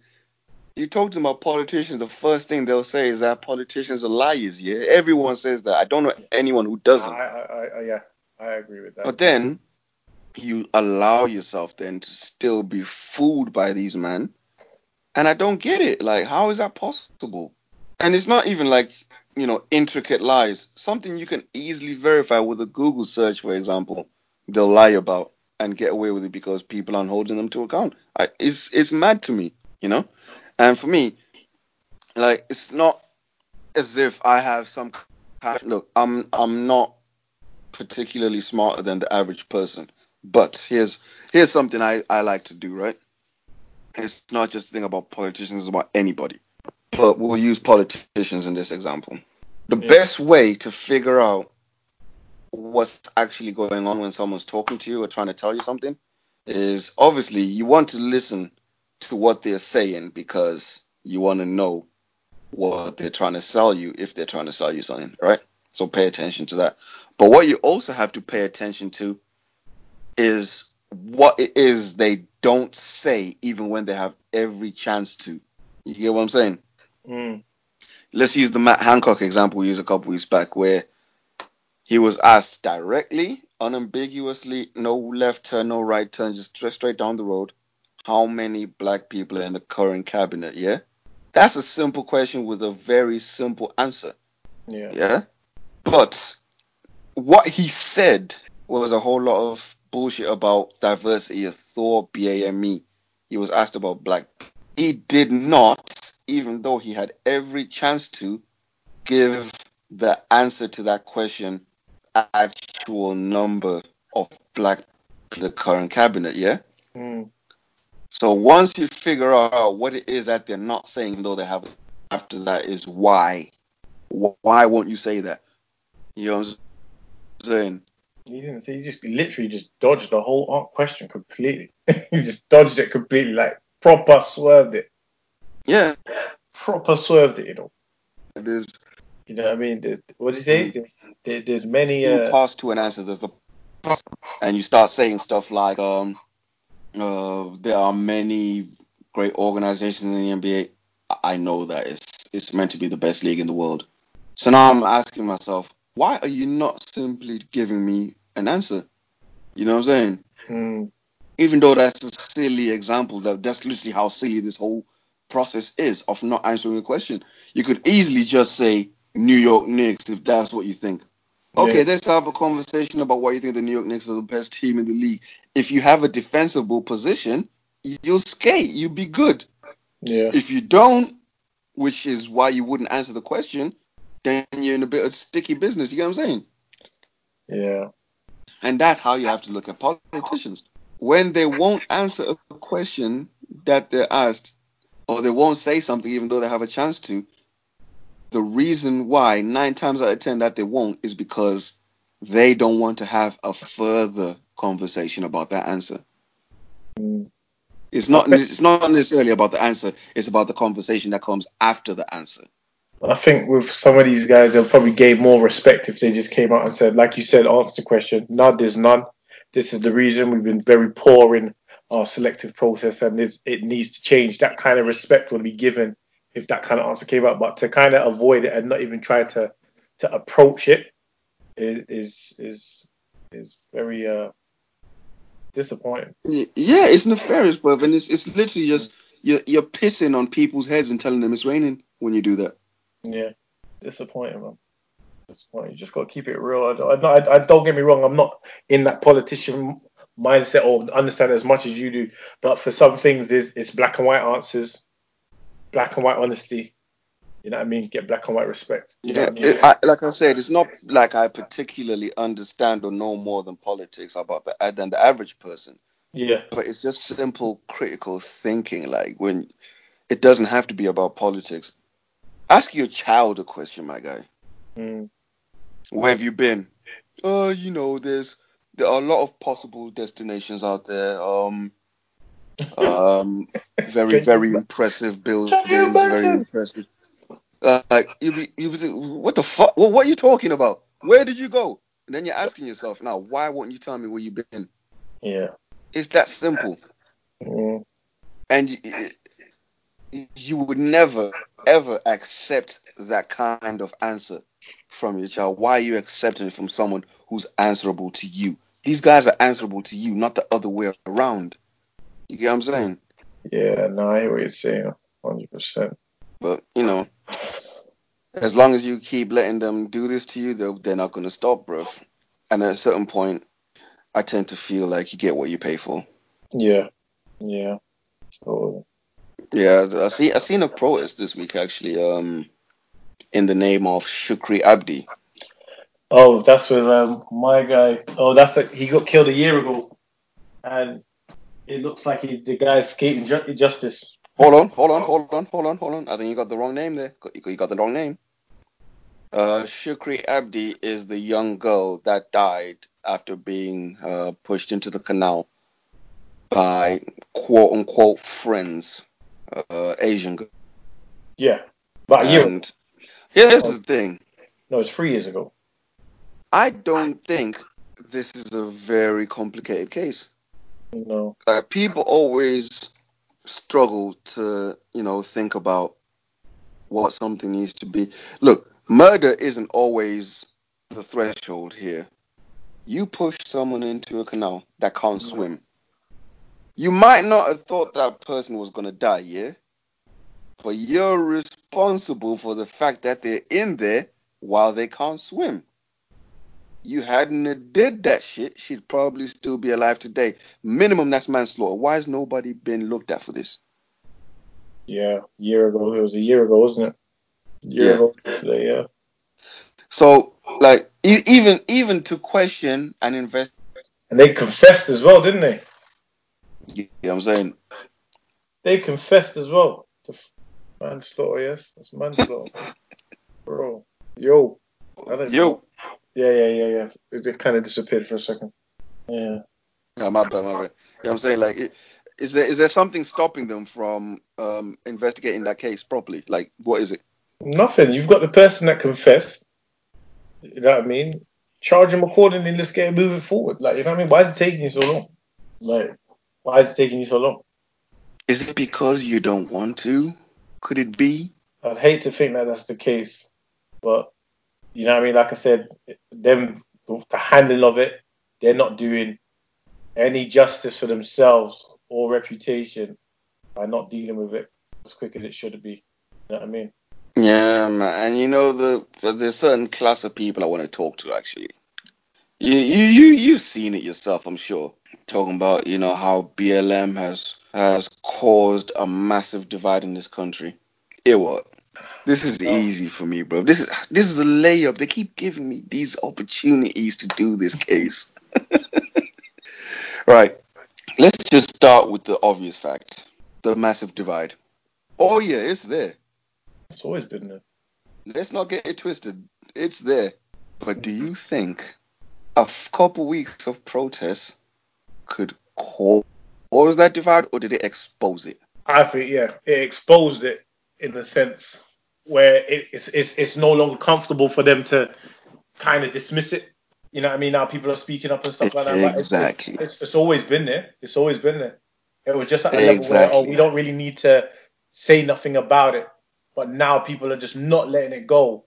You talk to them about politicians, the first thing they'll say is that politicians are liars. Yeah, everyone says that. I don't know anyone who doesn't. I, I, I, yeah, I agree with that. But then you allow yourself then to still be fooled by these men. And I don't get it. Like, how is that possible? And it's not even like, you know, intricate lies. Something you can easily verify with a Google search, for example, they'll lie about and get away with it because people aren't holding them to account. I, it's it's mad to me, you know? And for me, like it's not as if I have some kind of, look, I'm I'm not particularly smarter than the average person. But here's here's something I, I like to do, right? It's not just a thing about politicians, it's about anybody. But we'll use politicians in this example. The Yeah. best way to figure out what's actually going on when someone's talking to you or trying to tell you something is obviously you want to listen to what they're saying because you want to know what they're trying to sell you if they're trying to sell you something, right? So pay attention to that. But what you also have to pay attention to is what it is they don't say even when they have every chance to. You get what I'm saying? Mm, Let's use the Matt Hancock example we used a couple weeks back where he was asked directly, unambiguously, no left turn, no right turn, just straight, straight down the road, how many black people are in the current cabinet, yeah? That's a simple question with a very simple answer. yeah. Yeah. But what he said was a whole lot of bullshit about diversity of Thor, BAME. He was asked about black. He did not, even though he had every chance to, give the answer to that question, actual number of black in the current cabinet, yeah? Mm, So once you figure out what it is that they're not saying, though they have after that is why. Why won't you say that? You know what I'm saying? you didn't say you just literally just dodged the whole question completely. you just dodged it completely, like proper swerved it, Yeah. proper swerved it. You know, There's you know what I mean? There's, what did you say? There, there, there's many. Uh, parts to an answer. There's the and you start saying stuff like um uh there are many great organizations in the NBA. I- know that it's it's meant to be the best league in the world. So now I'm asking myself, why are you not simply giving me an answer? You know what I'm saying? mm, even though that's a silly example, that that's literally how silly this whole process is of not answering a question. You could easily just say New York Knicks if that's what you think. Okay, Yeah. let's have a conversation about why you think the New York Knicks are the best team in the league. If you have a defensible position, you'll skate, you'll be good. yeah. If you don't, which is why you wouldn't answer the question, then you're in a bit of sticky business. You get what I'm saying? Yeah. And that's how you have to look at politicians. When they won't answer a question that they're asked, or they won't say something even though they have a chance to, the reason why nine times out of ten that they won't is because they don't want to have a further conversation about that answer. It's not. It's not necessarily about the answer. It's about the conversation that comes after the answer. I think with some of these guys, they'll probably gain more respect if they just came out and said, like you said, answer the question. No, there's none. This is the reason we've been very poor in our selective process, and it needs to change. That kind of respect will be given if that kind of answer came out. But to kind of avoid it and not even try to to approach it is is is, very uh, disappointing. Yeah, it's nefarious, bro. And it's it's literally just you're you're pissing on people's heads and telling them it's raining when you do that. Yeah, disappointing, man. Disappointing. You just got to keep it real. I don't, I, I, I don't get me wrong. I'm not in that politician mindset or understand as much as you do. But for some things, it's, it's black and white answers, black and white honesty. You know what I mean? Get black and white respect. You know Yeah, what I mean? it, I, like I said, it's not like I particularly understand or know more than politics about the than the average person, yeah. but it's just simple critical thinking. Like when it doesn't have to be about politics. Ask your child a question, my guy. Mm. Where have you been? Uh, you know, there's there are a lot of possible destinations out there. Um, um, very very impressive buildings, very impressive. Uh, like you be you be what the fuck? Well, what are you talking about? Where did you go? And then you're asking yourself now, why won't you tell me where you've been? Yeah. It's that simple. Mm. and you, you would never ever accept that kind of answer from your child. Why are you accepting it from someone who's answerable to you? These guys are answerable to you, not the other way around. You get what I'm saying? Yeah. No, I hear what you're saying. Hundred percent. But you know, as long as you keep letting them do this to you, they're, they're not going to stop, bro. And at a certain point, I tend to feel like you get what you pay for. Yeah. Yeah. So Yeah, I see. I seen a protest this week actually. Um, in the name of Shukri Abdi. Oh, that's with um, my guy. Oh, that's the, he got killed a year ago, and it looks like he, the guy's skating ju- justice. Hold on, hold on, hold on, hold on, hold on. I think you got the wrong name there. You got- the wrong name. Uh, Shukri Abdi is the young girl that died after being uh, pushed into the canal by quote unquote friends, uh, Asian girl. Yeah, year. ago. And here's the thing. No, it's three years ago. I don't think this is a very complicated case. No. like people always struggle to you know think about what something needs to be. Look murder isn't always the threshold here. You push someone into a canal that can't swim. You might not have thought that person was going to die yeah? But you're responsible for the fact that they're in there while they can't swim you hadn't did that shit, she'd probably still be alive today. Minimum, that's manslaughter. Why has nobody been looked at for this? Yeah, year ago. It was a year ago, wasn't it? Year Yeah. ago today. Yeah. So, like, e- even even to question and invest, And they confessed as well, didn't they? you know what I'm saying? They confessed as well to f- manslaughter. Yes, that's manslaughter, bro. Yo. I don't Yo, Yeah, yeah, yeah, yeah. It, it kind of disappeared for a second. Yeah. no, my bad, my bad. You know what I'm saying? Like, it, is there is there something stopping them from um investigating that case properly? Like, what is it? Nothing. You've got the person that confessed. You know what I mean? Charge them accordingly. Let's get it moving forward. Like, you know what I mean? Why is it taking you so long? Like, why is it taking you so long? Is it because you don't want to? Could it be? I'd hate to think that that's the case, but you know what I mean. Like I said, them the handling of it, they're not doing any justice for themselves or reputation by not dealing with it as quick as it should be. You know what I mean? Yeah, man. And you know the there's certain class of people I want to talk to actually. You you you you've seen it yourself, I'm sure. Talking about you know how BLM has has caused a massive divide in this country. It what? This is Oh. easy for me, bro. This is this is a layup. They keep giving me these opportunities to do this case. right. Let's just start with the obvious fact: the massive divide. Oh yeah, it's there. It's always been there. let's not get it twisted. It's there. But do you think a f- couple weeks of protests could cause that divide, or did it expose it? I think yeah, it exposed it in the sense where it's it's it's no longer comfortable for them to kind of dismiss it. You know what I mean? Now people are speaking up and stuff like that. Exactly. It's, it's, it's always been there. It's always been there. It was just at a level where oh Exactly. we don't really need to say nothing about it. But now people are just not letting it go.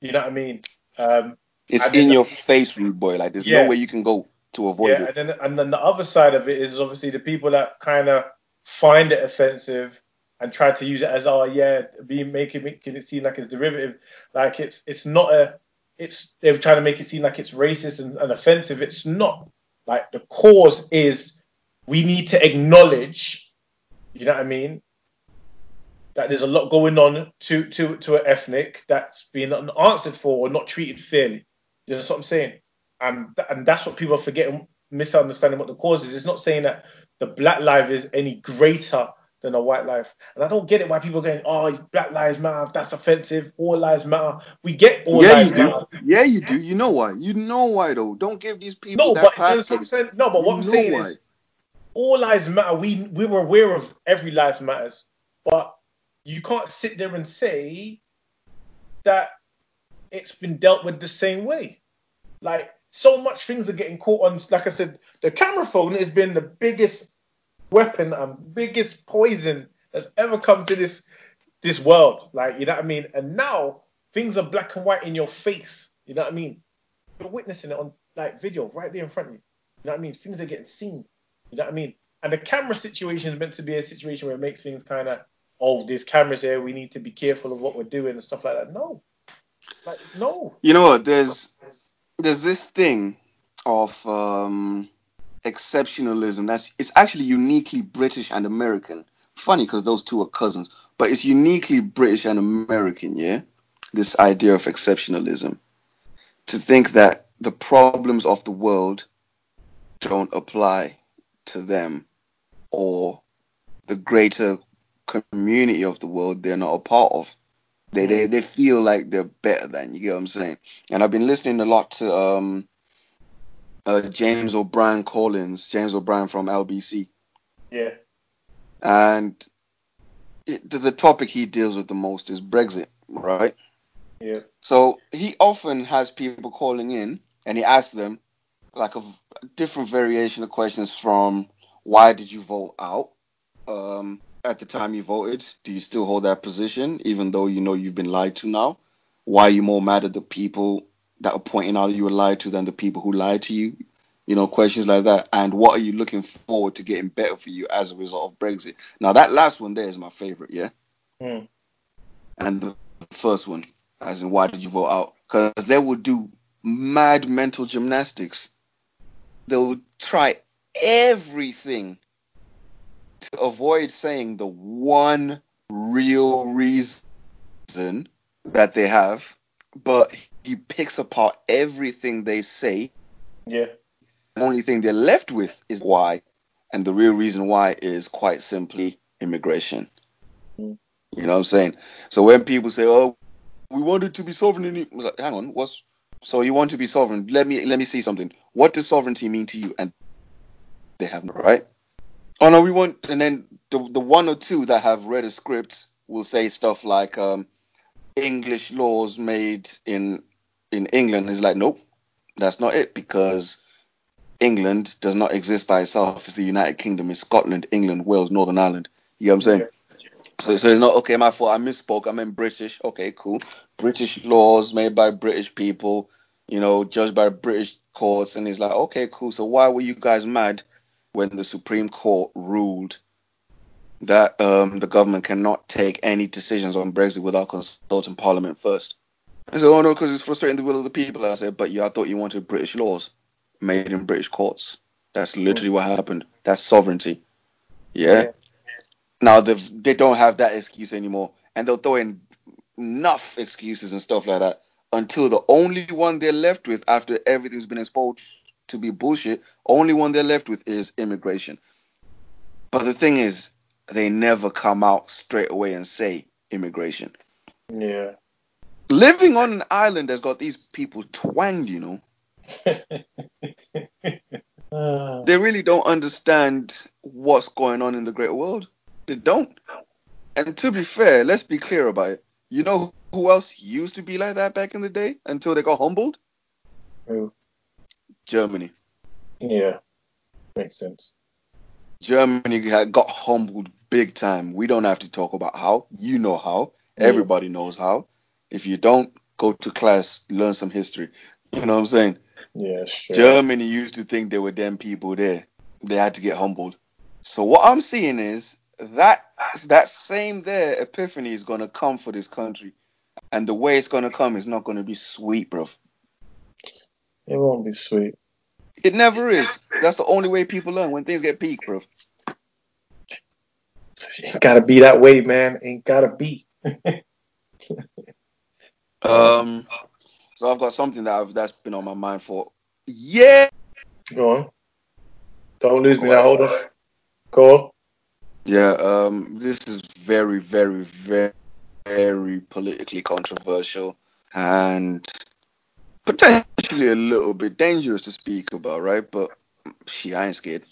You know what I mean? Um, It's in your face, rude boy. Like there's Yeah. no way you can go to avoid it. yeah, it. and then and then the other side of it is obviously the people that kind of find it offensive and try to use it as oh yeah, be making making it seem like it's derivative, like it's it's not a it's they're trying to make it seem like it's racist and, and offensive. It's not. Like the cause is we need to acknowledge, you know what I mean, that there's a lot going on to to to an ethnic that's being unanswered for or not treated fairly. You know what I'm saying? And and that's what people are forgetting, misunderstanding what the cause is. It's not saying that the black life is any greater than a white life. And I don't get it why people are going, oh, black lives matter, that's offensive, all lives matter. We get all yeah, lives you do. matter. Yeah, you do. You know why? You know why though. Don't give these people No, that but pass. what I'm saying. No, but what I'm saying why. is all lives matter. We we were aware of every life matters, but you can't sit there and say that it's been dealt with the same way. Like so much things are getting caught on. Like I said, the camera phone has been the biggest weapon and biggest poison that's ever come to this this world. Like you know what I mean. And now things are black and white in your face. You know what I mean. You're witnessing it on like video right there in front of you. You know what I mean? Things are getting seen. You know what I mean? And the camera situation is meant to be a situation where it makes things kind of, oh, there's cameras here. We need to be careful of what we're doing and stuff like that. No, like no. You know what? There's there's this thing of um, exceptionalism that's it's actually uniquely British and American. Funny because those two are cousins, but it's uniquely British and American. Yeah, this idea of exceptionalism to think that the problems of the world don't apply to them or the greater community of the world they're not a part of. They, they they feel like they're better than you get what I'm saying. And I've been listening a lot to um uh, James O'Brien Collins, James O'Brien from LBC, Yeah, and it, the, the topic he deals with the most is Brexit, right? yeah, So he often has people calling in and he asks them like a v- different variation of questions from why did you vote out um, at the time you voted? Do you still hold that position even though you know you've been lied to now? Why are you more mad at the people that are pointing out you were lied to than the people who lied to you? You know, questions like that. And what are you looking forward to getting better for you as a result of Brexit? Now, that last one there is my favorite, yeah? Hmm. And the first one, as in why did you vote out? Because they will do mad mental gymnastics. They'll try everything to avoid saying the one real reason that they have, but he picks apart everything they say. yeah, The only thing they're left with is why, and the real reason why is quite simply immigration. Mm. You know what I'm saying? So when people say, "Oh, we wanted to be sovereign," in it," was like, hang on, what's so you want to be sovereign? Let me let me see something. What does sovereignty mean to you? And they have no right. Oh no, we want, and then the the one or two that have read a script will say stuff like, um, English laws made in in England is like, nope, that's not it because England does not exist by itself. It's the United Kingdom. It's Scotland, England, Wales, Northern Ireland. You know what I'm saying? So, so it's not okay. My fault. I misspoke. I meant British. Okay, cool. British laws made by British people. You know, judged by British courts. And it's like, okay, cool. So why were you guys mad when the Supreme Court ruled that um, the government cannot take any decisions on Brexit without consulting Parliament first? I said, oh no, because it's frustrating the will of the people. I said, but yeah, I thought you wanted British laws made in British courts. That's literally what happened. That's sovereignty. Yeah. Yeah. Now they they don't have that excuse anymore, and they'll throw in enough excuses and stuff like that until the only one they're left with after everything's been exposed to be bullshit. Only one they're left with is immigration. But the thing is, they never come out straight away and say immigration. yeah. Living on an island has got these people twanged, you know. Uh, They really don't understand what's going on in the great world. They don't. And to be fair, let's be clear about it. You know who else used to be like that back in the day until they got humbled? Who? Germany. yeah, makes sense. Germany got humbled big time. We don't have to talk about how. You know how. Yeah. Everybody knows how. If you don't, go to class, learn some history. You know what I'm saying? Yeah, sure. Germany used to think there were them people there. They had to get humbled. So what I'm seeing is that that same there epiphany is gonna come for this country, and the way it's gonna come is not gonna be sweet, bro. It won't be sweet. It never is. That's the only way people learn when things get peak, bruv. Ain't gotta be that way, man. Ain't gotta be. Um, so I've got something that I've that's been on my mind for yeah. Go on. Don't lose me now. Hold on. Go on. Yeah, um, this is very, very, very, very politically controversial and potentially a little bit dangerous to speak about, right? But she, I ain't scared.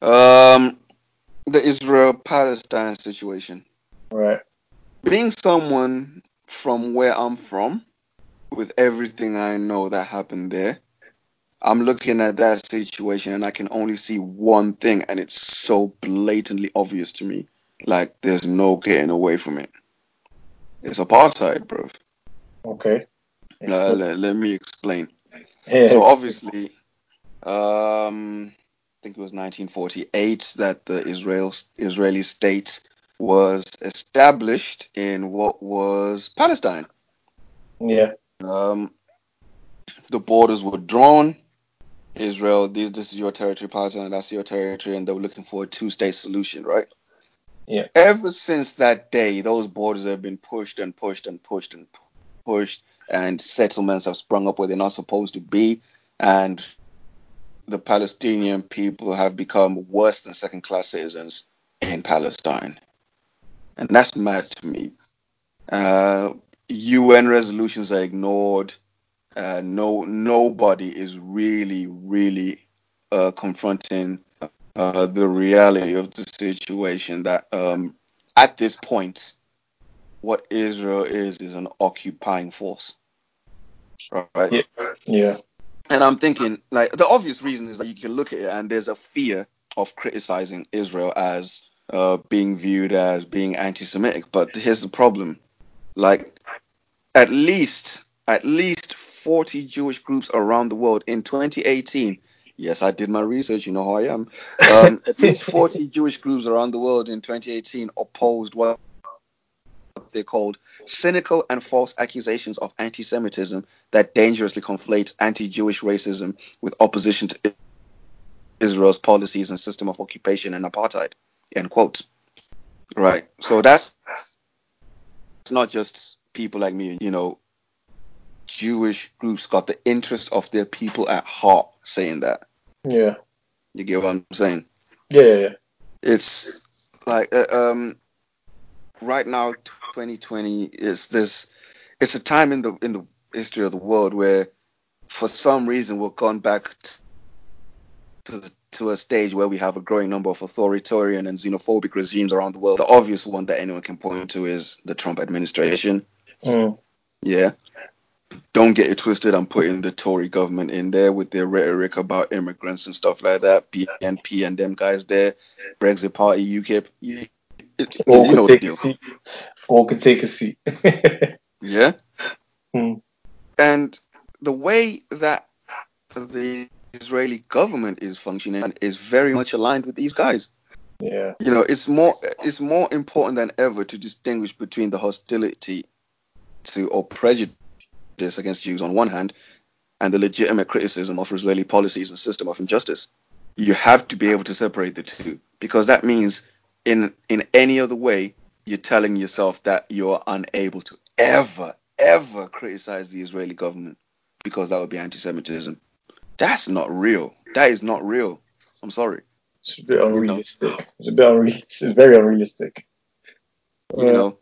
Um, the Israel-Palestine situation. Right. Being someone from where I'm from, with everything I know that happened there, I'm looking at that situation and I can only see one thing, and it's so blatantly obvious to me. Like, there's no getting away from it. It's apartheid, bro. Okay. Uh, let, let me explain. Yeah. So, obviously, um, I think it was 1948 that the Israel Israeli state was established in what was Palestine. yeah. Um, the borders were drawn. Israel, this, this is your territory, Palestine, that's your territory, and they were looking for a two-state solution, right? Yeah. Ever since that day, those borders have been pushed and pushed and pushed and pushed, and settlements have sprung up where they're not supposed to be, and the Palestinian people have become worse than second-class citizens in Palestine, and that's mad to me. Uh, UN resolutions are ignored uh, no nobody is really really uh, confronting uh, the reality of the situation that um, at this point what Israel is is an occupying force right Yeah. Yeah. and I'm thinking like the obvious reason is that you can look at it and there's a fear of criticizing Israel as uh, being viewed as being anti-Semitic but here's the problem like at least at least 40 Jewish groups around the world in 2018. Yes, I did my research. You know how I am. Um, at least 40 Jewish groups around the world in 2018 opposed what they called cynical and false accusations of anti-Semitism that dangerously conflate anti-Jewish racism with opposition to Israel's policies and system of occupation and apartheid. End quote. Right. So that's it's not just people like me. You know, Jewish groups got the interest of their people at heart saying that. Yeah. You get what I'm saying? Yeah. Yeah. yeah. It's like uh, um right now 2020 is this it's a time in the in the history of the world where for some reason we've gone back to the, to a stage where we have a growing number of authoritarian and xenophobic regimes around the world. The obvious one that anyone can point to is the Trump administration. Mm. Yeah. Don't get it twisted. I'm putting the Tory government in there with their rhetoric about immigrants and stuff like that. BNP and them guys there. Brexit Party, UKIP. You, you All know can the take a deal. seat. All can take a seat. Yeah. Hmm. And the way that the Israeli government is functioning and is very much aligned with these guys. yeah. You know, it's more it's more important than ever to distinguish between the hostility to or prejudice against Jews on one hand and the legitimate criticism of Israeli policies and system of injustice. You have to be able to separate the two because that means in in any other way you're telling yourself that you're unable to ever ever criticize the Israeli government because that would be anti-Semitism. That's not real. That is not real. I'm sorry. It's a bit know. unrealistic. It's a bit unrealistic. It's very unrealistic. you Uh, know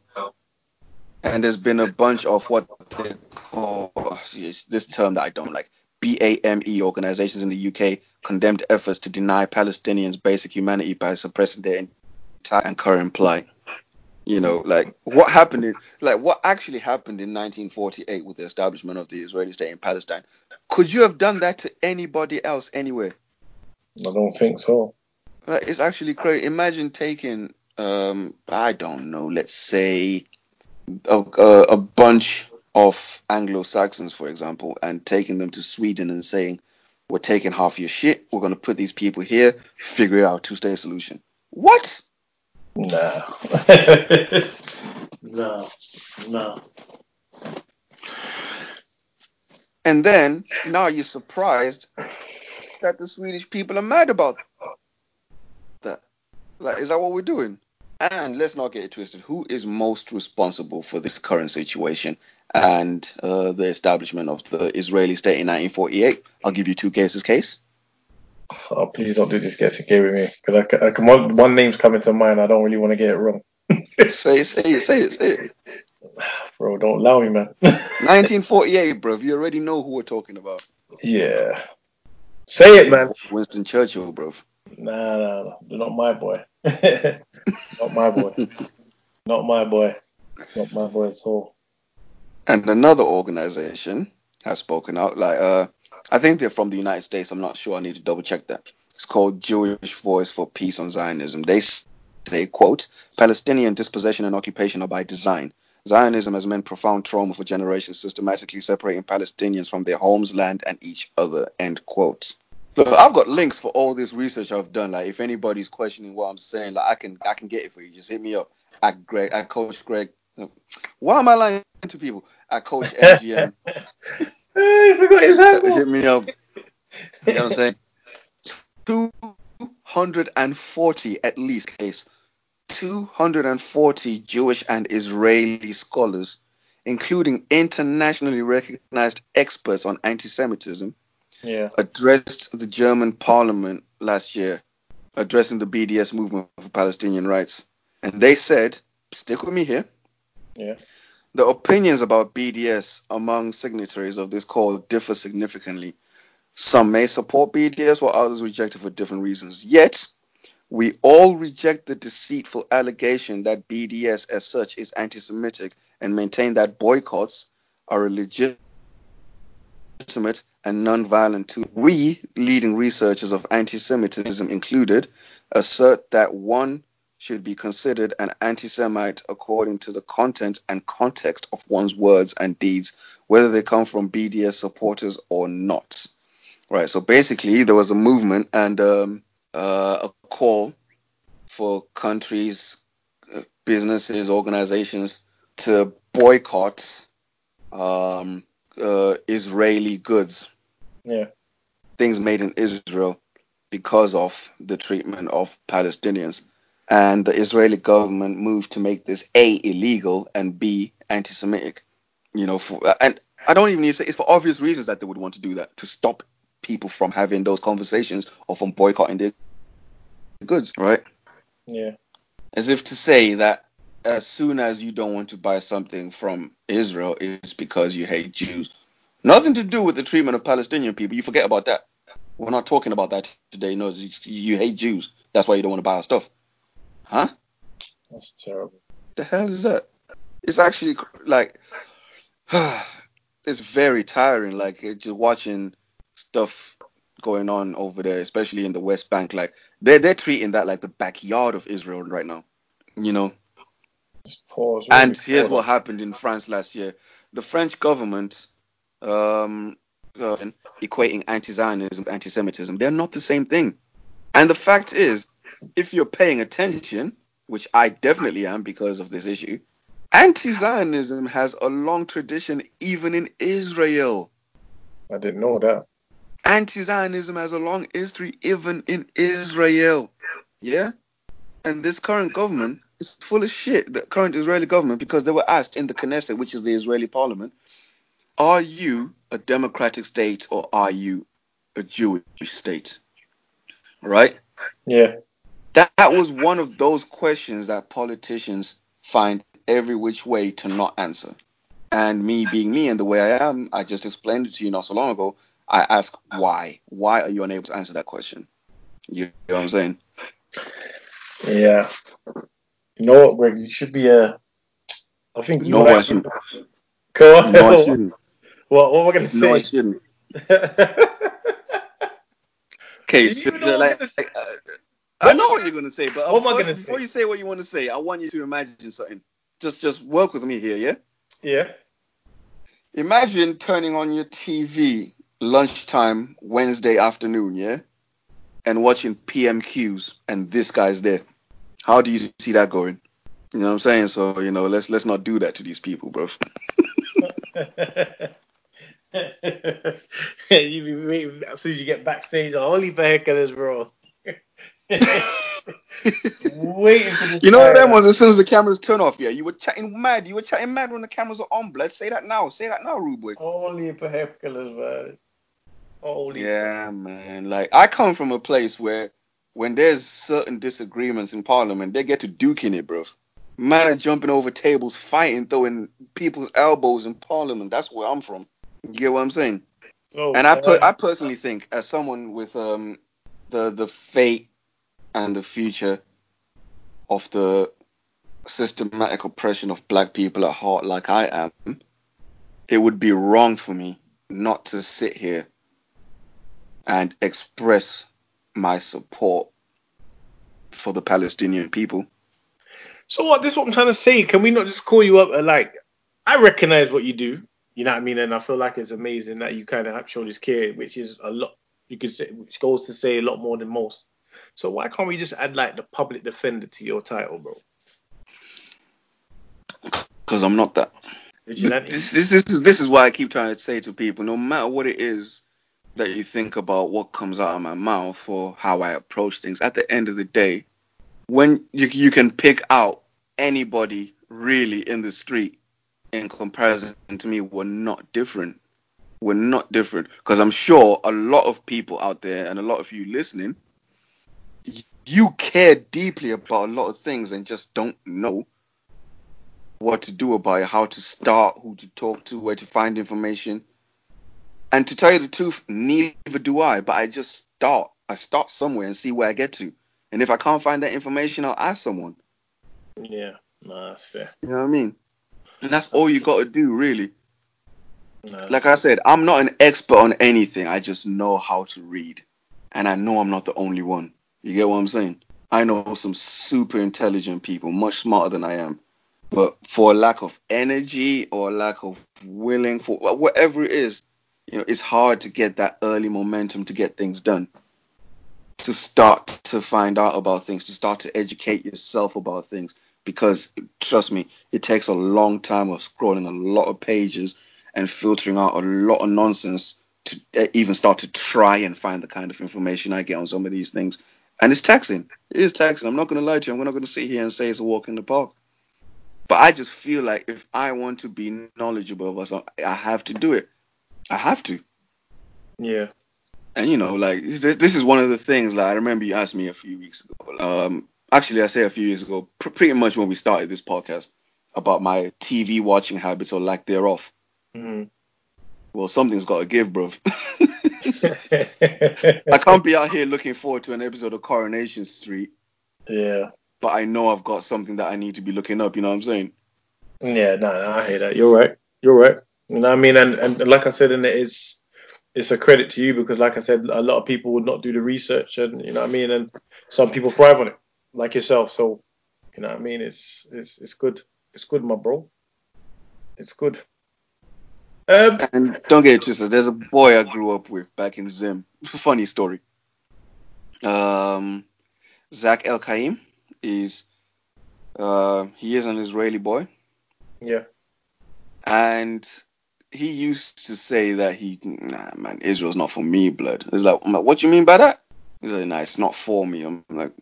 and there's been a bunch of what they call this term that I don't like. BAME organizations in the UK condemned efforts to deny Palestinians basic humanity by suppressing their entire and current plight. You know, like what happened in, like what actually happened in 1948 with the establishment of the Israeli state in Palestine. Could you have done that to anybody else anywhere? I don't think so. It's actually crazy. Imagine taking, um, I don't know, let's say a, a, a bunch of Anglo Saxons, for example, and taking them to Sweden and saying, "We're taking half your shit. We're going to put these people here. Figure out a two state solution." What? No. no. No. And then now you're surprised that the Swedish people are mad about that. Like, is that what we're doing? And let's not get it twisted. Who is most responsible for this current situation and uh, the establishment of the Israeli state in 1948? I'll give you two cases. Case. Oh, please don't do this guessing game with me. Because I, I, I, one, one name's coming to mind. I don't really want to get it wrong. say it, say it, say it, say it. Bro, don't allow me, man. 1948, bro. You already know who we're talking about. Yeah. Say it, man. Winston Churchill, bro. Nah, nah, nah. Not my boy. Not my boy. Not my boy. Not my boy at all. And another organization has spoken out. Like, uh, I think they're from the United States. I'm not sure. I need to double check that. It's called Jewish Voice for Peace on Zionism. They say, quote, Palestinian dispossession and occupation are by design. Zionism has meant profound trauma for generations, systematically separating Palestinians from their homes, land, and each other. End quote. Look, I've got links for all this research I've done. Like, if anybody's questioning what I'm saying, like, I can I can get it for you. Just hit me up at Greg at Coach Greg. Why am I lying to people? At Coach MGM. I forgot his handle. hit me up. You know what I'm saying? 240 at least case. 240 Jewish and Israeli scholars, including internationally recognized experts on anti-Semitism, Yeah. addressed the German parliament last year, addressing the BDS movement for Palestinian rights. And they said, stick with me here, Yeah. the opinions about BDS among signatories of this call differ significantly. Some may support BDS while others reject it for different reasons. Yet, we all reject the deceitful allegation that BDS as such is anti Semitic and maintain that boycotts are a legitimate and non-violent tool. We, leading researchers of anti-Semitism included, assert that one should be considered an anti-Semite according to the content and context of one's words and deeds, whether they come from BDS supporters or not. Right. So basically, there was a movement and um, a call for countries, uh, businesses, organizations to boycott um, uh, Israeli goods, Yeah. things made in Israel, because of the treatment of Palestinians. And the Israeli government moved to make this A, illegal, and B, anti Semitic. You know, for, and I don't even need to say it's for obvious reasons that they would want to do that to stop people from having those conversations or from boycotting their goods, right? Yeah. As if to say that as soon as you don't want to buy something from Israel, it's because you hate Jews. Nothing to do with the treatment of Palestinian people. You forget about that. We're not talking about that today. No, you, you hate Jews. That's why you don't want to buy our stuff. Huh? That's terrible. The hell is that? It's actually like it's very tiring. Like just watching stuff going on over there, especially in the West Bank. Like they're they're treating that like the backyard of Israel right now. You know. It's poor. It's really And here's what happened in France last year. The French government um, uh, equating anti-Zionism with anti-Semitism. They're not the same thing. And the fact is, if you're paying attention, which I definitely am because of this issue, anti-Zionism has a long tradition even in Israel. I didn't know that. Anti-Zionism has a long history even in Israel. Yeah? And this current government is full of shit, the current Israeli government, because they were asked in the Knesset, which is the Israeli parliament, are you a democratic state or are you a Jewish state? Right? Yeah. That, that was one of those questions that politicians find every which way to not answer. And me being me and the way I am, I just explained it to you not so long ago. I ask why. Why are you unable to answer that question? You know what I'm saying? Yeah. You know what, Greg? You should be a. I think you No, I shouldn't. Go on. No, I shouldn't. What, what am I going to say? No, I shouldn't. Okay, so, I'm like, uh, I know what you're gonna say, but What am I gonna before say? you say what you want to say, I want you to imagine something. Just, just work with me here, yeah? yeah. Imagine turning on your TV lunchtime Wednesday afternoon, yeah, and watching PMQs, and this guy's there. How do you see that going? You know what I'm saying? So you know, let's let's not do that to these people, bro. you be waiting as soon as you get backstage. Holy for heck bro. waiting for this. You know what them ones as soon as the cameras turn off, yeah. You were chatting mad. You were chatting mad when the cameras are on, blood. Say that now. Say that now, rude boy. Holy for heck man. Holy. Yeah, man. Like I come from a place where when there's certain disagreements in Parliament, they get to duking it, bro. Man are jumping over tables, fighting, throwing people's elbows in Parliament. That's where I'm from. You get what I'm saying? Oh, And I per- I personally think, as someone with um the the fate and the future of the systematic oppression of black people at heart, like I am, it would be wrong for me not to sit here and express my support for the Palestinian people. So what? This is what I'm trying to say. Can we not just call you up uh, like? I recognize what you do. You know what I mean? And I feel like it's amazing that you kind of have shown this care, which is a lot. You could say, which goes to say a lot more than most. So why can't we just add like the public defender to your title, bro? Because I'm not that. This, this, this, is, this is why I keep trying to say to people no matter what it is that you think about what comes out of my mouth or how I approach things, at the end of the day, when you, you can pick out anybody really in the street in comparison to me, we're not different. We're not different. Because I'm sure a lot of people out there and a lot of you listening, you care deeply about a lot of things and just don't know what to do about it, how to start, who to talk to, where to find information. And to tell you the truth, neither do I, but I just start. I start somewhere and see where I get to. And if I can't find that information, I'll ask someone. Yeah, no, that's fair. You know what I mean? And that's all you got to do, really. No, Like I said, I'm not an expert on anything. I just know how to read. And I know I'm not the only one. You get what I'm saying? I know some super intelligent people, much smarter than I am. But for lack of energy or lack of willing, for whatever it is, you know, it's hard to get that early momentum to get things done. To start to find out about things, to start to educate yourself about things. Because trust me, it takes a long time of scrolling a lot of pages and filtering out a lot of nonsense to uh, even start to try and find the kind of information I get on some of these things. And it's taxing. It is taxing. I'm not going to lie to you. I'm not going to sit here and say it's a walk in the park. But I just feel like if I want to be knowledgeable about something, I have to do it. I have to. yeah, And you know, like this, this is one of the things. Like I remember you asked me a few weeks ago. Um, actually, I say a few years ago, pr- pretty much when we started this podcast, about my TV watching habits or lack thereof. Mm-hmm. Well, something's got to give, bro. I can't be out here looking forward to an episode of Coronation Street, yeah, but I know I've got something that I need to be looking up. You know what I'm saying? yeah. No, no, I hear that. You're right. You're right. You know what I mean? And and like I said, and it's it's a credit to you because, like I said, a lot of people would not do the research, and you know what I mean. And some people thrive on it, like yourself. So, you know what I mean? It's it's it's good. It's good, my bro. It's good. Um, And don't get it twisted. There's a boy I grew up with back in Zim. Funny story. Um, Zach El Kaim is uh, he is an Israeli boy, yeah. and he used to say that he nah man Israel's not for me, blood. It's like, I'm like what you mean by that? He's like, nah, it's not for me. I'm like,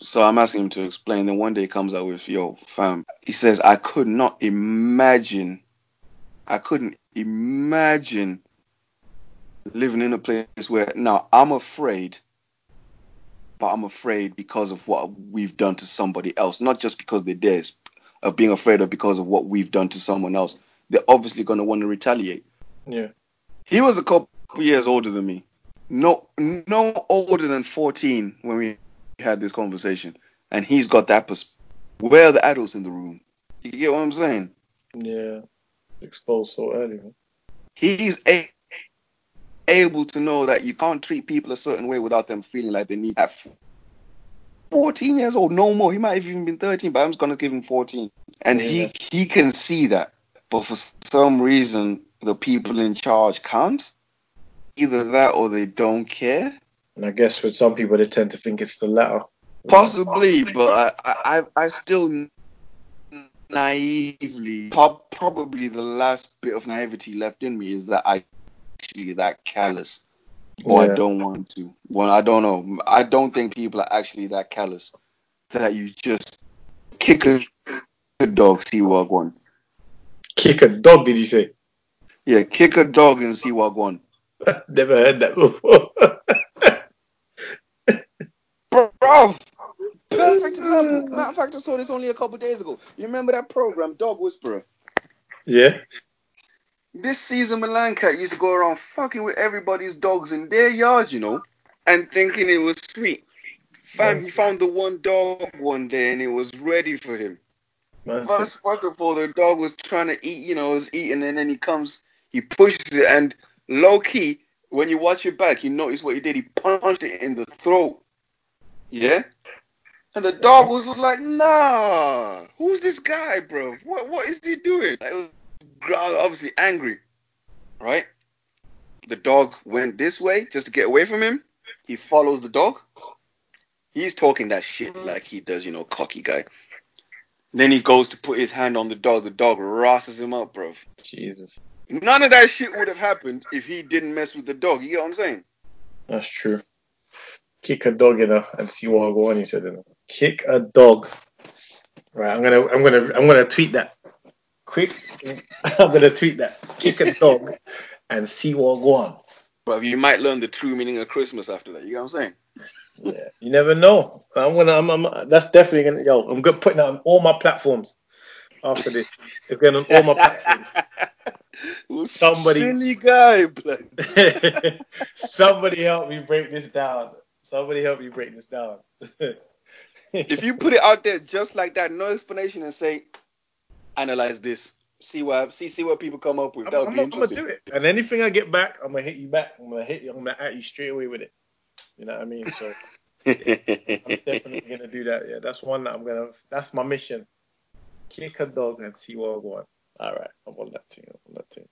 so I'm asking him to explain. Then one day he comes out with, yo, fam. He says, I could not imagine, I couldn't imagine living in a place where now I'm afraid, but I'm afraid because of what we've done to somebody else, not just because they're theirs. of being afraid of because of what we've done to someone else. They're obviously going to want to retaliate. Yeah. He was a couple years older than me. No, no older than 14 when we had this conversation, and he's got that. Pers- Where are the adults in the room? You get what I'm saying? Yeah. Exposed so early. Man. He's a- able to know that you can't treat people a certain way without them feeling like they need that. 14 years old, no more. He might have even been 13, but I'm just gonna give him 14, and Yeah. he he can see that. But for some reason, the people in charge can't. Either that or they don't care. And I guess with some people, they tend to think it's the latter. Possibly, but I, I, I still naively, probably the last bit of naivety left in me is that I actually that callous, or I don't want to. Well, I don't know. I don't think people are actually that callous that you just kick a, a dog, see what one. Kick a dog, did you say? Yeah, kick a dog and see what one. Never heard that before. Bruv, perfect example. Matter of fact, I saw this only a couple days ago. You remember that program, Dog Whisperer? yeah. This season, Millan Cat used to go around fucking with everybody's dogs in their yard, you know, and thinking it was sweet. Fam, he found the one dog one day and it was ready for him. Of all, the dog was trying to eat, you know, was eating, and then he comes, he pushes it, and low key, when you watch it back, you notice what he did. He punched it in the throat. Yeah? And the dog was like, nah, who's this guy, bro? What what is he doing? Like, was obviously angry, right? The dog went this way just to get away from him. He follows the dog. He's talking that shit like he does, you know, cocky guy. Then he goes to put his hand on the dog. The dog rosses him up, bro. Jesus. None of that shit would have happened if he didn't mess with the dog. You get what I'm saying? That's true. Kick a dog in her and see what go on. He said, kick a dog. Right, I'm gonna, I'm gonna, I'm gonna tweet that. Quick, I'm gonna tweet that. Kick a dog and see what go on. But you might learn the true meaning of Christmas after that. You get what I'm saying? Yeah, you never know. I'm gonna, I'm, I'm that's definitely gonna, yo, I'm gonna put that on all my platforms after this. It's going on all my platforms. Well, Somebody- silly guy. Somebody help me break this down. Somebody help me break this down. If you put it out there just like that, no explanation, and say, analyze this, see what see see what people come up with. I'm, That would I'm, be I'm gonna do it. And anything I get back, I'm gonna hit you back. I'm gonna hit you. I'm gonna at you straight away with it. You know what I mean? So I'm definitely gonna do that. Yeah, that's one that I'm gonna. That's my mission. Kick a dog and see what I want. All right, I'm on that team. I'm on that team.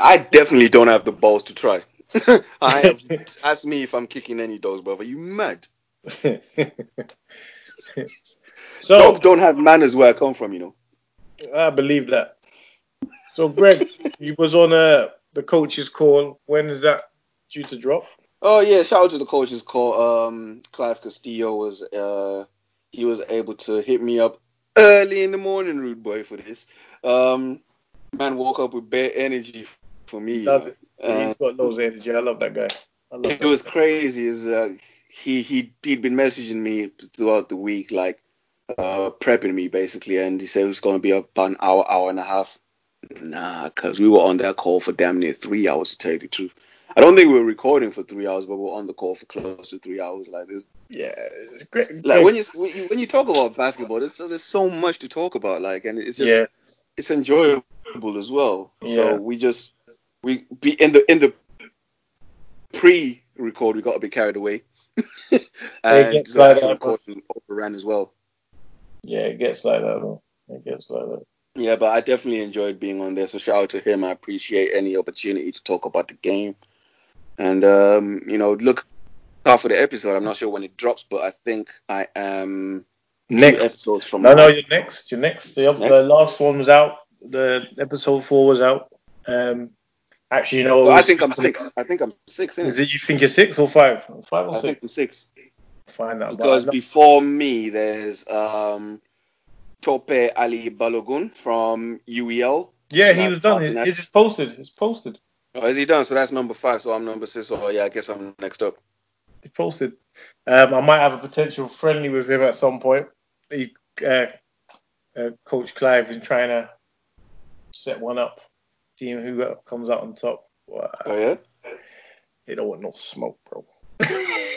I definitely don't have the balls to try. I have, ask me if I'm kicking any dogs, brother. You mad? so Dogs don't have manners where I come from, you know. I believe that. So Greg, you was on uh, the coach's call. When is that due to drop? Oh yeah, shout out to the coach's call. Um, Clive Castillo was uh he was able to hit me up early in the morning, rude boy, for this. Um, man woke up with bare energy for me. Does man. it? He's got loads of energy. I love that guy. I love it that was guy. crazy. Is uh, he he he'd been messaging me throughout the week, like uh prepping me basically, and he said it was going to be about an hour, hour and a half. Nah, cause we were on that call for damn near three hours to tell you the truth. I don't think we were recording for three hours, but we were on the call for close to three hours. Like this, Yeah, it's great. like when you when you, when you talk about basketball, there's, there's so much to talk about. Like, and it's just yeah, it's enjoyable as well. Yeah. So we just we be in the in the pre-record we got to be carried away. and gets the like that, recording overran as well. yeah, it gets like that. It gets like that. Yeah, but I definitely enjoyed being on there. So shout out to him. I appreciate any opportunity to talk about the game. And um, you know, look out for the episode. I'm not sure when it drops, but I think I am Next, episodes from no, now. no, you're next. You're next. The, the last one was out. The episode four was out. Um, actually, you know, Well, I think I'm six. I think I'm six. Is it you think you're six or five? Five or I think six? I'm six. Find out. Because But I know- before me, there's um, Tope Ali Balogun from UEL. yeah, he was done. top It's, it's just posted. It's posted. Oh, is he done? So that's number five. So I'm number six. So yeah, I guess I'm next up. It's posted. Um, I might have a potential friendly with him at some point. He, uh, uh, Coach Clive been trying to set one up, seeing who comes out on top. Wow. Oh yeah. They don't want no smoke, bro.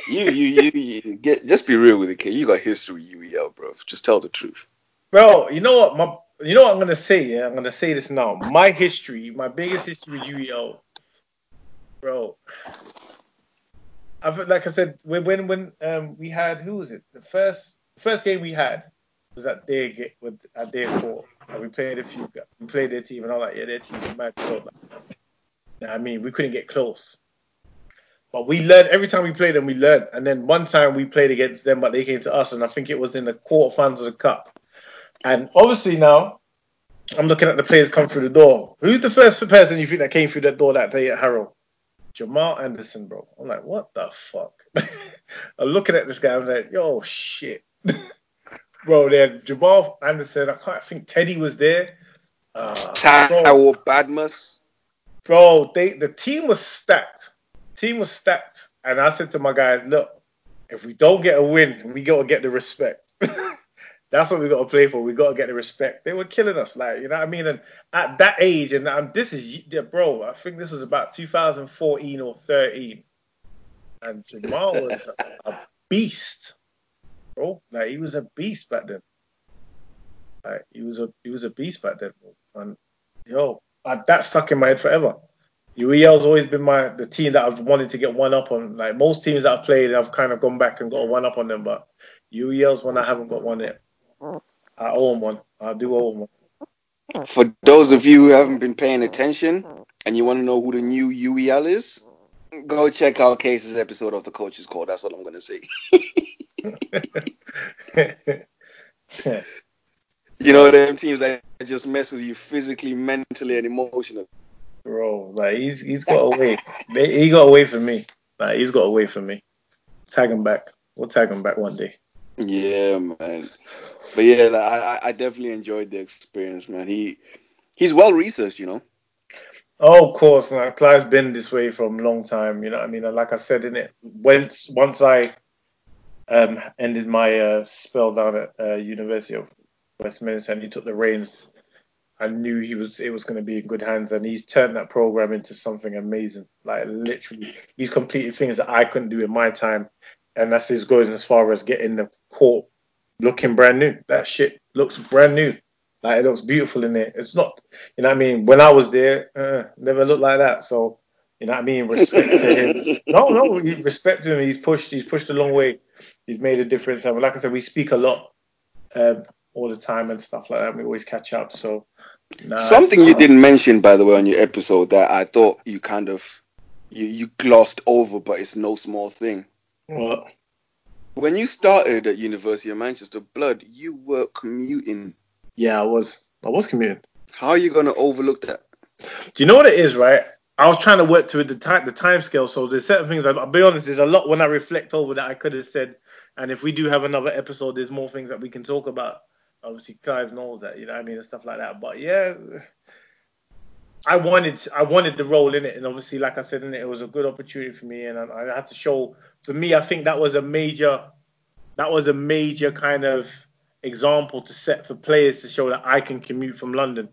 You you you, you get just be real with it, kid. You got history with UEL, bro. Just tell the truth. Bro, you know what? My, you know what I'm gonna say. Yeah, I'm gonna say this now. My history, my biggest history with UEL, bro. I've like I said when when um we had who was it? The first first game we had was at their ga- with at their court. And we played a few. We played their team, and I'm like, yeah, their team is mad. Like, I mean, we couldn't get close. But we learned every time we played them, we learned. And then one time we played against them, but they came to us, and I think it was in the quarterfinals of the cup. And obviously now, I'm looking at the players come through the door. Who's the first person you think that came through that door that day at Harrow? Jamal Anderson, bro. I'm like, what the fuck? I'm looking at this guy. I'm like, yo, shit, bro. Then Jamal Anderson. I can't I think Teddy was there. Uh, bro, Tao Badmus. bro, they the team was stacked. Team was stacked, and I said to my guys, look, if we don't get a win, we gotta get the respect. That's what we gotta play for. We gotta get the respect. They were killing us, like you know what I mean. And at that age, and this is yeah, bro, I think this was about 2014 or 13, and Jamal was a beast, bro. Like he was a beast back then. Like he was a he was a beast back then, bro. and yo, I, that stuck in my head forever. UEL's always been my the team that I've wanted to get one up on. Like most teams that I've played, I've kind of gone back and got a one up on them, but UEL's one I haven't got one yet. I owe them one. I do owe them one. For those of you who haven't been paying attention and you want to know who the new UEL is, go check out Case's episode of the Coaches Call. That's what I'm gonna say. You know them teams that just mess with you physically, mentally, and emotionally. Bro, like he's he's got away. He got away from me. Like he's got away from me. Tag him back. We'll tag him back one day. Yeah, man. But yeah, like, I I definitely enjoyed the experience, man. He he's well researched, you know. Oh, of course. Now, Clive's been this way from a long time. You know I mean? Like I said in it, once once I um, ended my uh, spell down at uh, University of Westminster and he took the reins, I knew he was it was going to be in good hands. And he's turned that program into something amazing. Like literally, he's completed things that I couldn't do in my time. And that's his going as far as getting the court looking brand new. That shit looks brand new. Like it looks beautiful in there. It's not, you know what I mean. When I was there, uh, never looked like that. So, you know what I mean. Respect to him. No, no, respect to him. He's pushed. He's pushed a long way. He's made a difference. And like I said, we speak a lot, um, all the time and stuff like that. We always catch up. So, nah, Something you didn't mention, by the way, on your episode that I thought you kind of you you glossed over, but it's no small thing. What? When you started at University of Manchester, blood, you were commuting. Yeah, I was. I was commuting. How are you gonna overlook that? Do you know what it is, right? I was trying to work to the time the time scale. So there's certain things. I'll be honest. There's a lot when I reflect over that I could have said. And if we do have another episode, there's more things that we can talk about. Obviously, Clive knows that, you know what I mean, and stuff like that. But yeah, I wanted I wanted the role in it, and obviously, like I said in it, it was a good opportunity for me, and I, I had to show. For me, I think that was a major that was a major kind of example to set for players to show that I can commute from London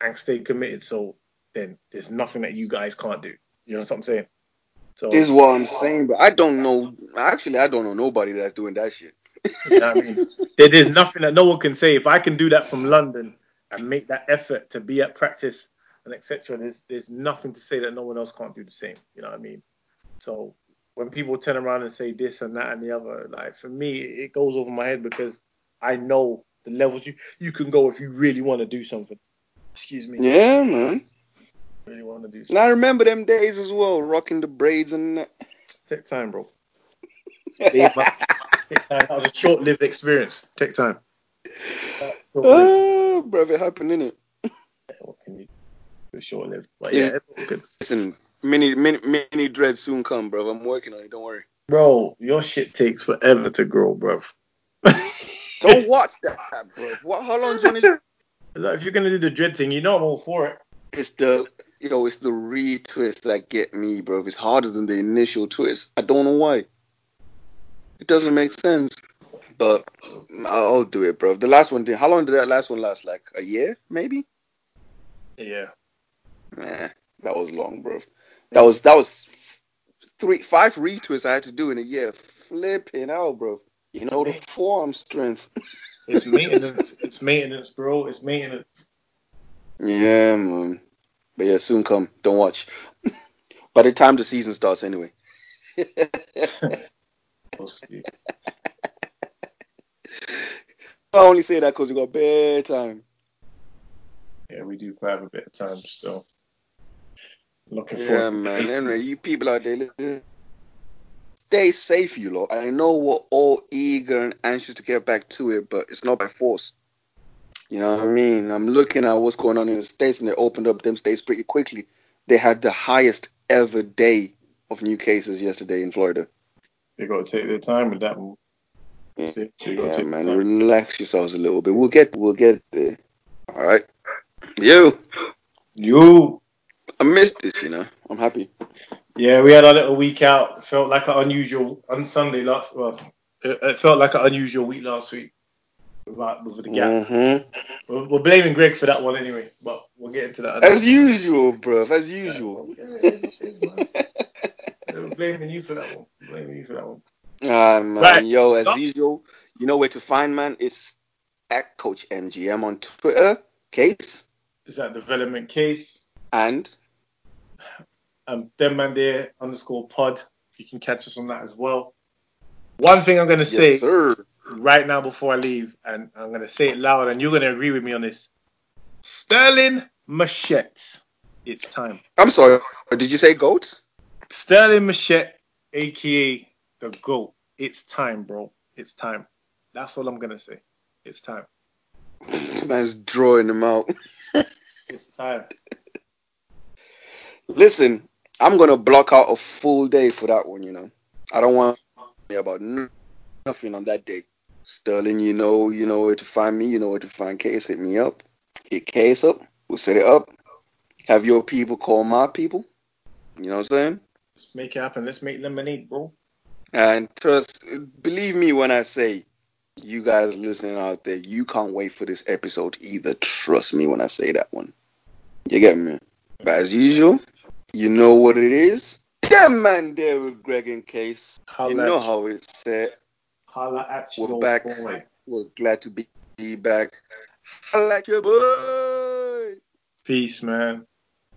and stay committed. So then there's nothing that you guys can't do. You know what I'm saying? So This is what I'm saying, but I don't know. Actually, I don't know nobody that's doing that shit. you know what I mean? There- there's nothing that no one can say. If I can do that from London and make that effort to be at practice and etc., there's there's nothing to say that no one else can't do the same. You know what I mean? So when people turn around and say this and that and the other, like for me, it goes over my head because I know the levels you you can go if you really want to do something. Excuse me. Yeah, man. Really want to do And. I remember them days as well, rocking the braids and that. Take time, bro. Take time. That was a short-lived experience. Take time. Oh, bruv, it happened, innit? what can you do? It was short-lived. But Yeah. yeah, good. Listen, mini, mini, mini dread soon come, bro. I'm working on it. Don't worry. Bro, your shit takes forever to grow, bro. Don't watch that, bruv. What? How long do you want if you're gonna do the dread thing, you know I'm all for it. It's the yo, it's the retwist that get me, bro. It's harder than the initial twist. I don't know why. It doesn't make sense. But I'll do it, bro. The last one did. How long did that last one last? Like a year, maybe? Yeah. Nah, that was long, bro. That was that was three, five retwists I had to do in a year. Flipping out, bro. You know the forearm strength. It's maintenance. it's maintenance, bro. It's maintenance. Yeah, man. But yeah, soon come. Don't watch. By the time the season starts, anyway. I only say that because we got bare time. Yeah, we do have a bit of time still. Looking Yeah, forward. man. Anyway, you people out there, stay safe, you lot. I know we're all eager and anxious to get back to it, but it's not by force. You know what I mean? I'm looking at what's going on in the states, and they opened up them states pretty quickly. They had the highest ever day of new cases yesterday in Florida. They got to take their time with that one. Yeah. That's it. They gotta Yeah, man. Relax yourselves a little bit. We'll get, we'll get there. All right. You, You. I missed this. You know, I'm happy. Yeah, we had our little week out. Felt like an unusual on Sunday last. Well, it, it felt like an unusual week last week. Without, with the gap. hmm We're, we're blaming Greg for that one anyway, but we'll get into that. As usual, bruv. As usual. Yeah, it is, man. We're blaming you for that one. Blaming you for that one. Ah man, Right. yo, as Stop. usual, you know where to find man. It's at Coach MGM on Twitter, case, Is that development case? and Um, there underscore pod. You can catch us on that as well. One thing I'm gonna say yes sir. right now before I leave, and I'm gonna say it loud, and you're gonna agree with me on this. Sterling Machette, it's time. I'm sorry. Did you say goats? Sterling Machette, aka the GOAT. It's time, bro. It's time. That's all I'm gonna say. It's time. This man's drawing them out. It's time. Listen, I'm gonna block out a full day for that one. You know, I don't want to about nothing on that day. Sterling, you know, you know where to find me. You know where to find Case. Hit me up. Hit Case up. We'll set it up. Have your people call my people. You know what I'm saying? Let's make it happen. Let's make lemonade, bro. And trust, believe me when I say, you guys listening out there, you can't wait for this episode either. Trust me when I say that one. You get me? But as usual, you know what it is. Yeah, man, there with Greg and Case. Holla You know at how it's said. Holla at We're your back. boy. We're glad to be back. I like your boy. Peace, man.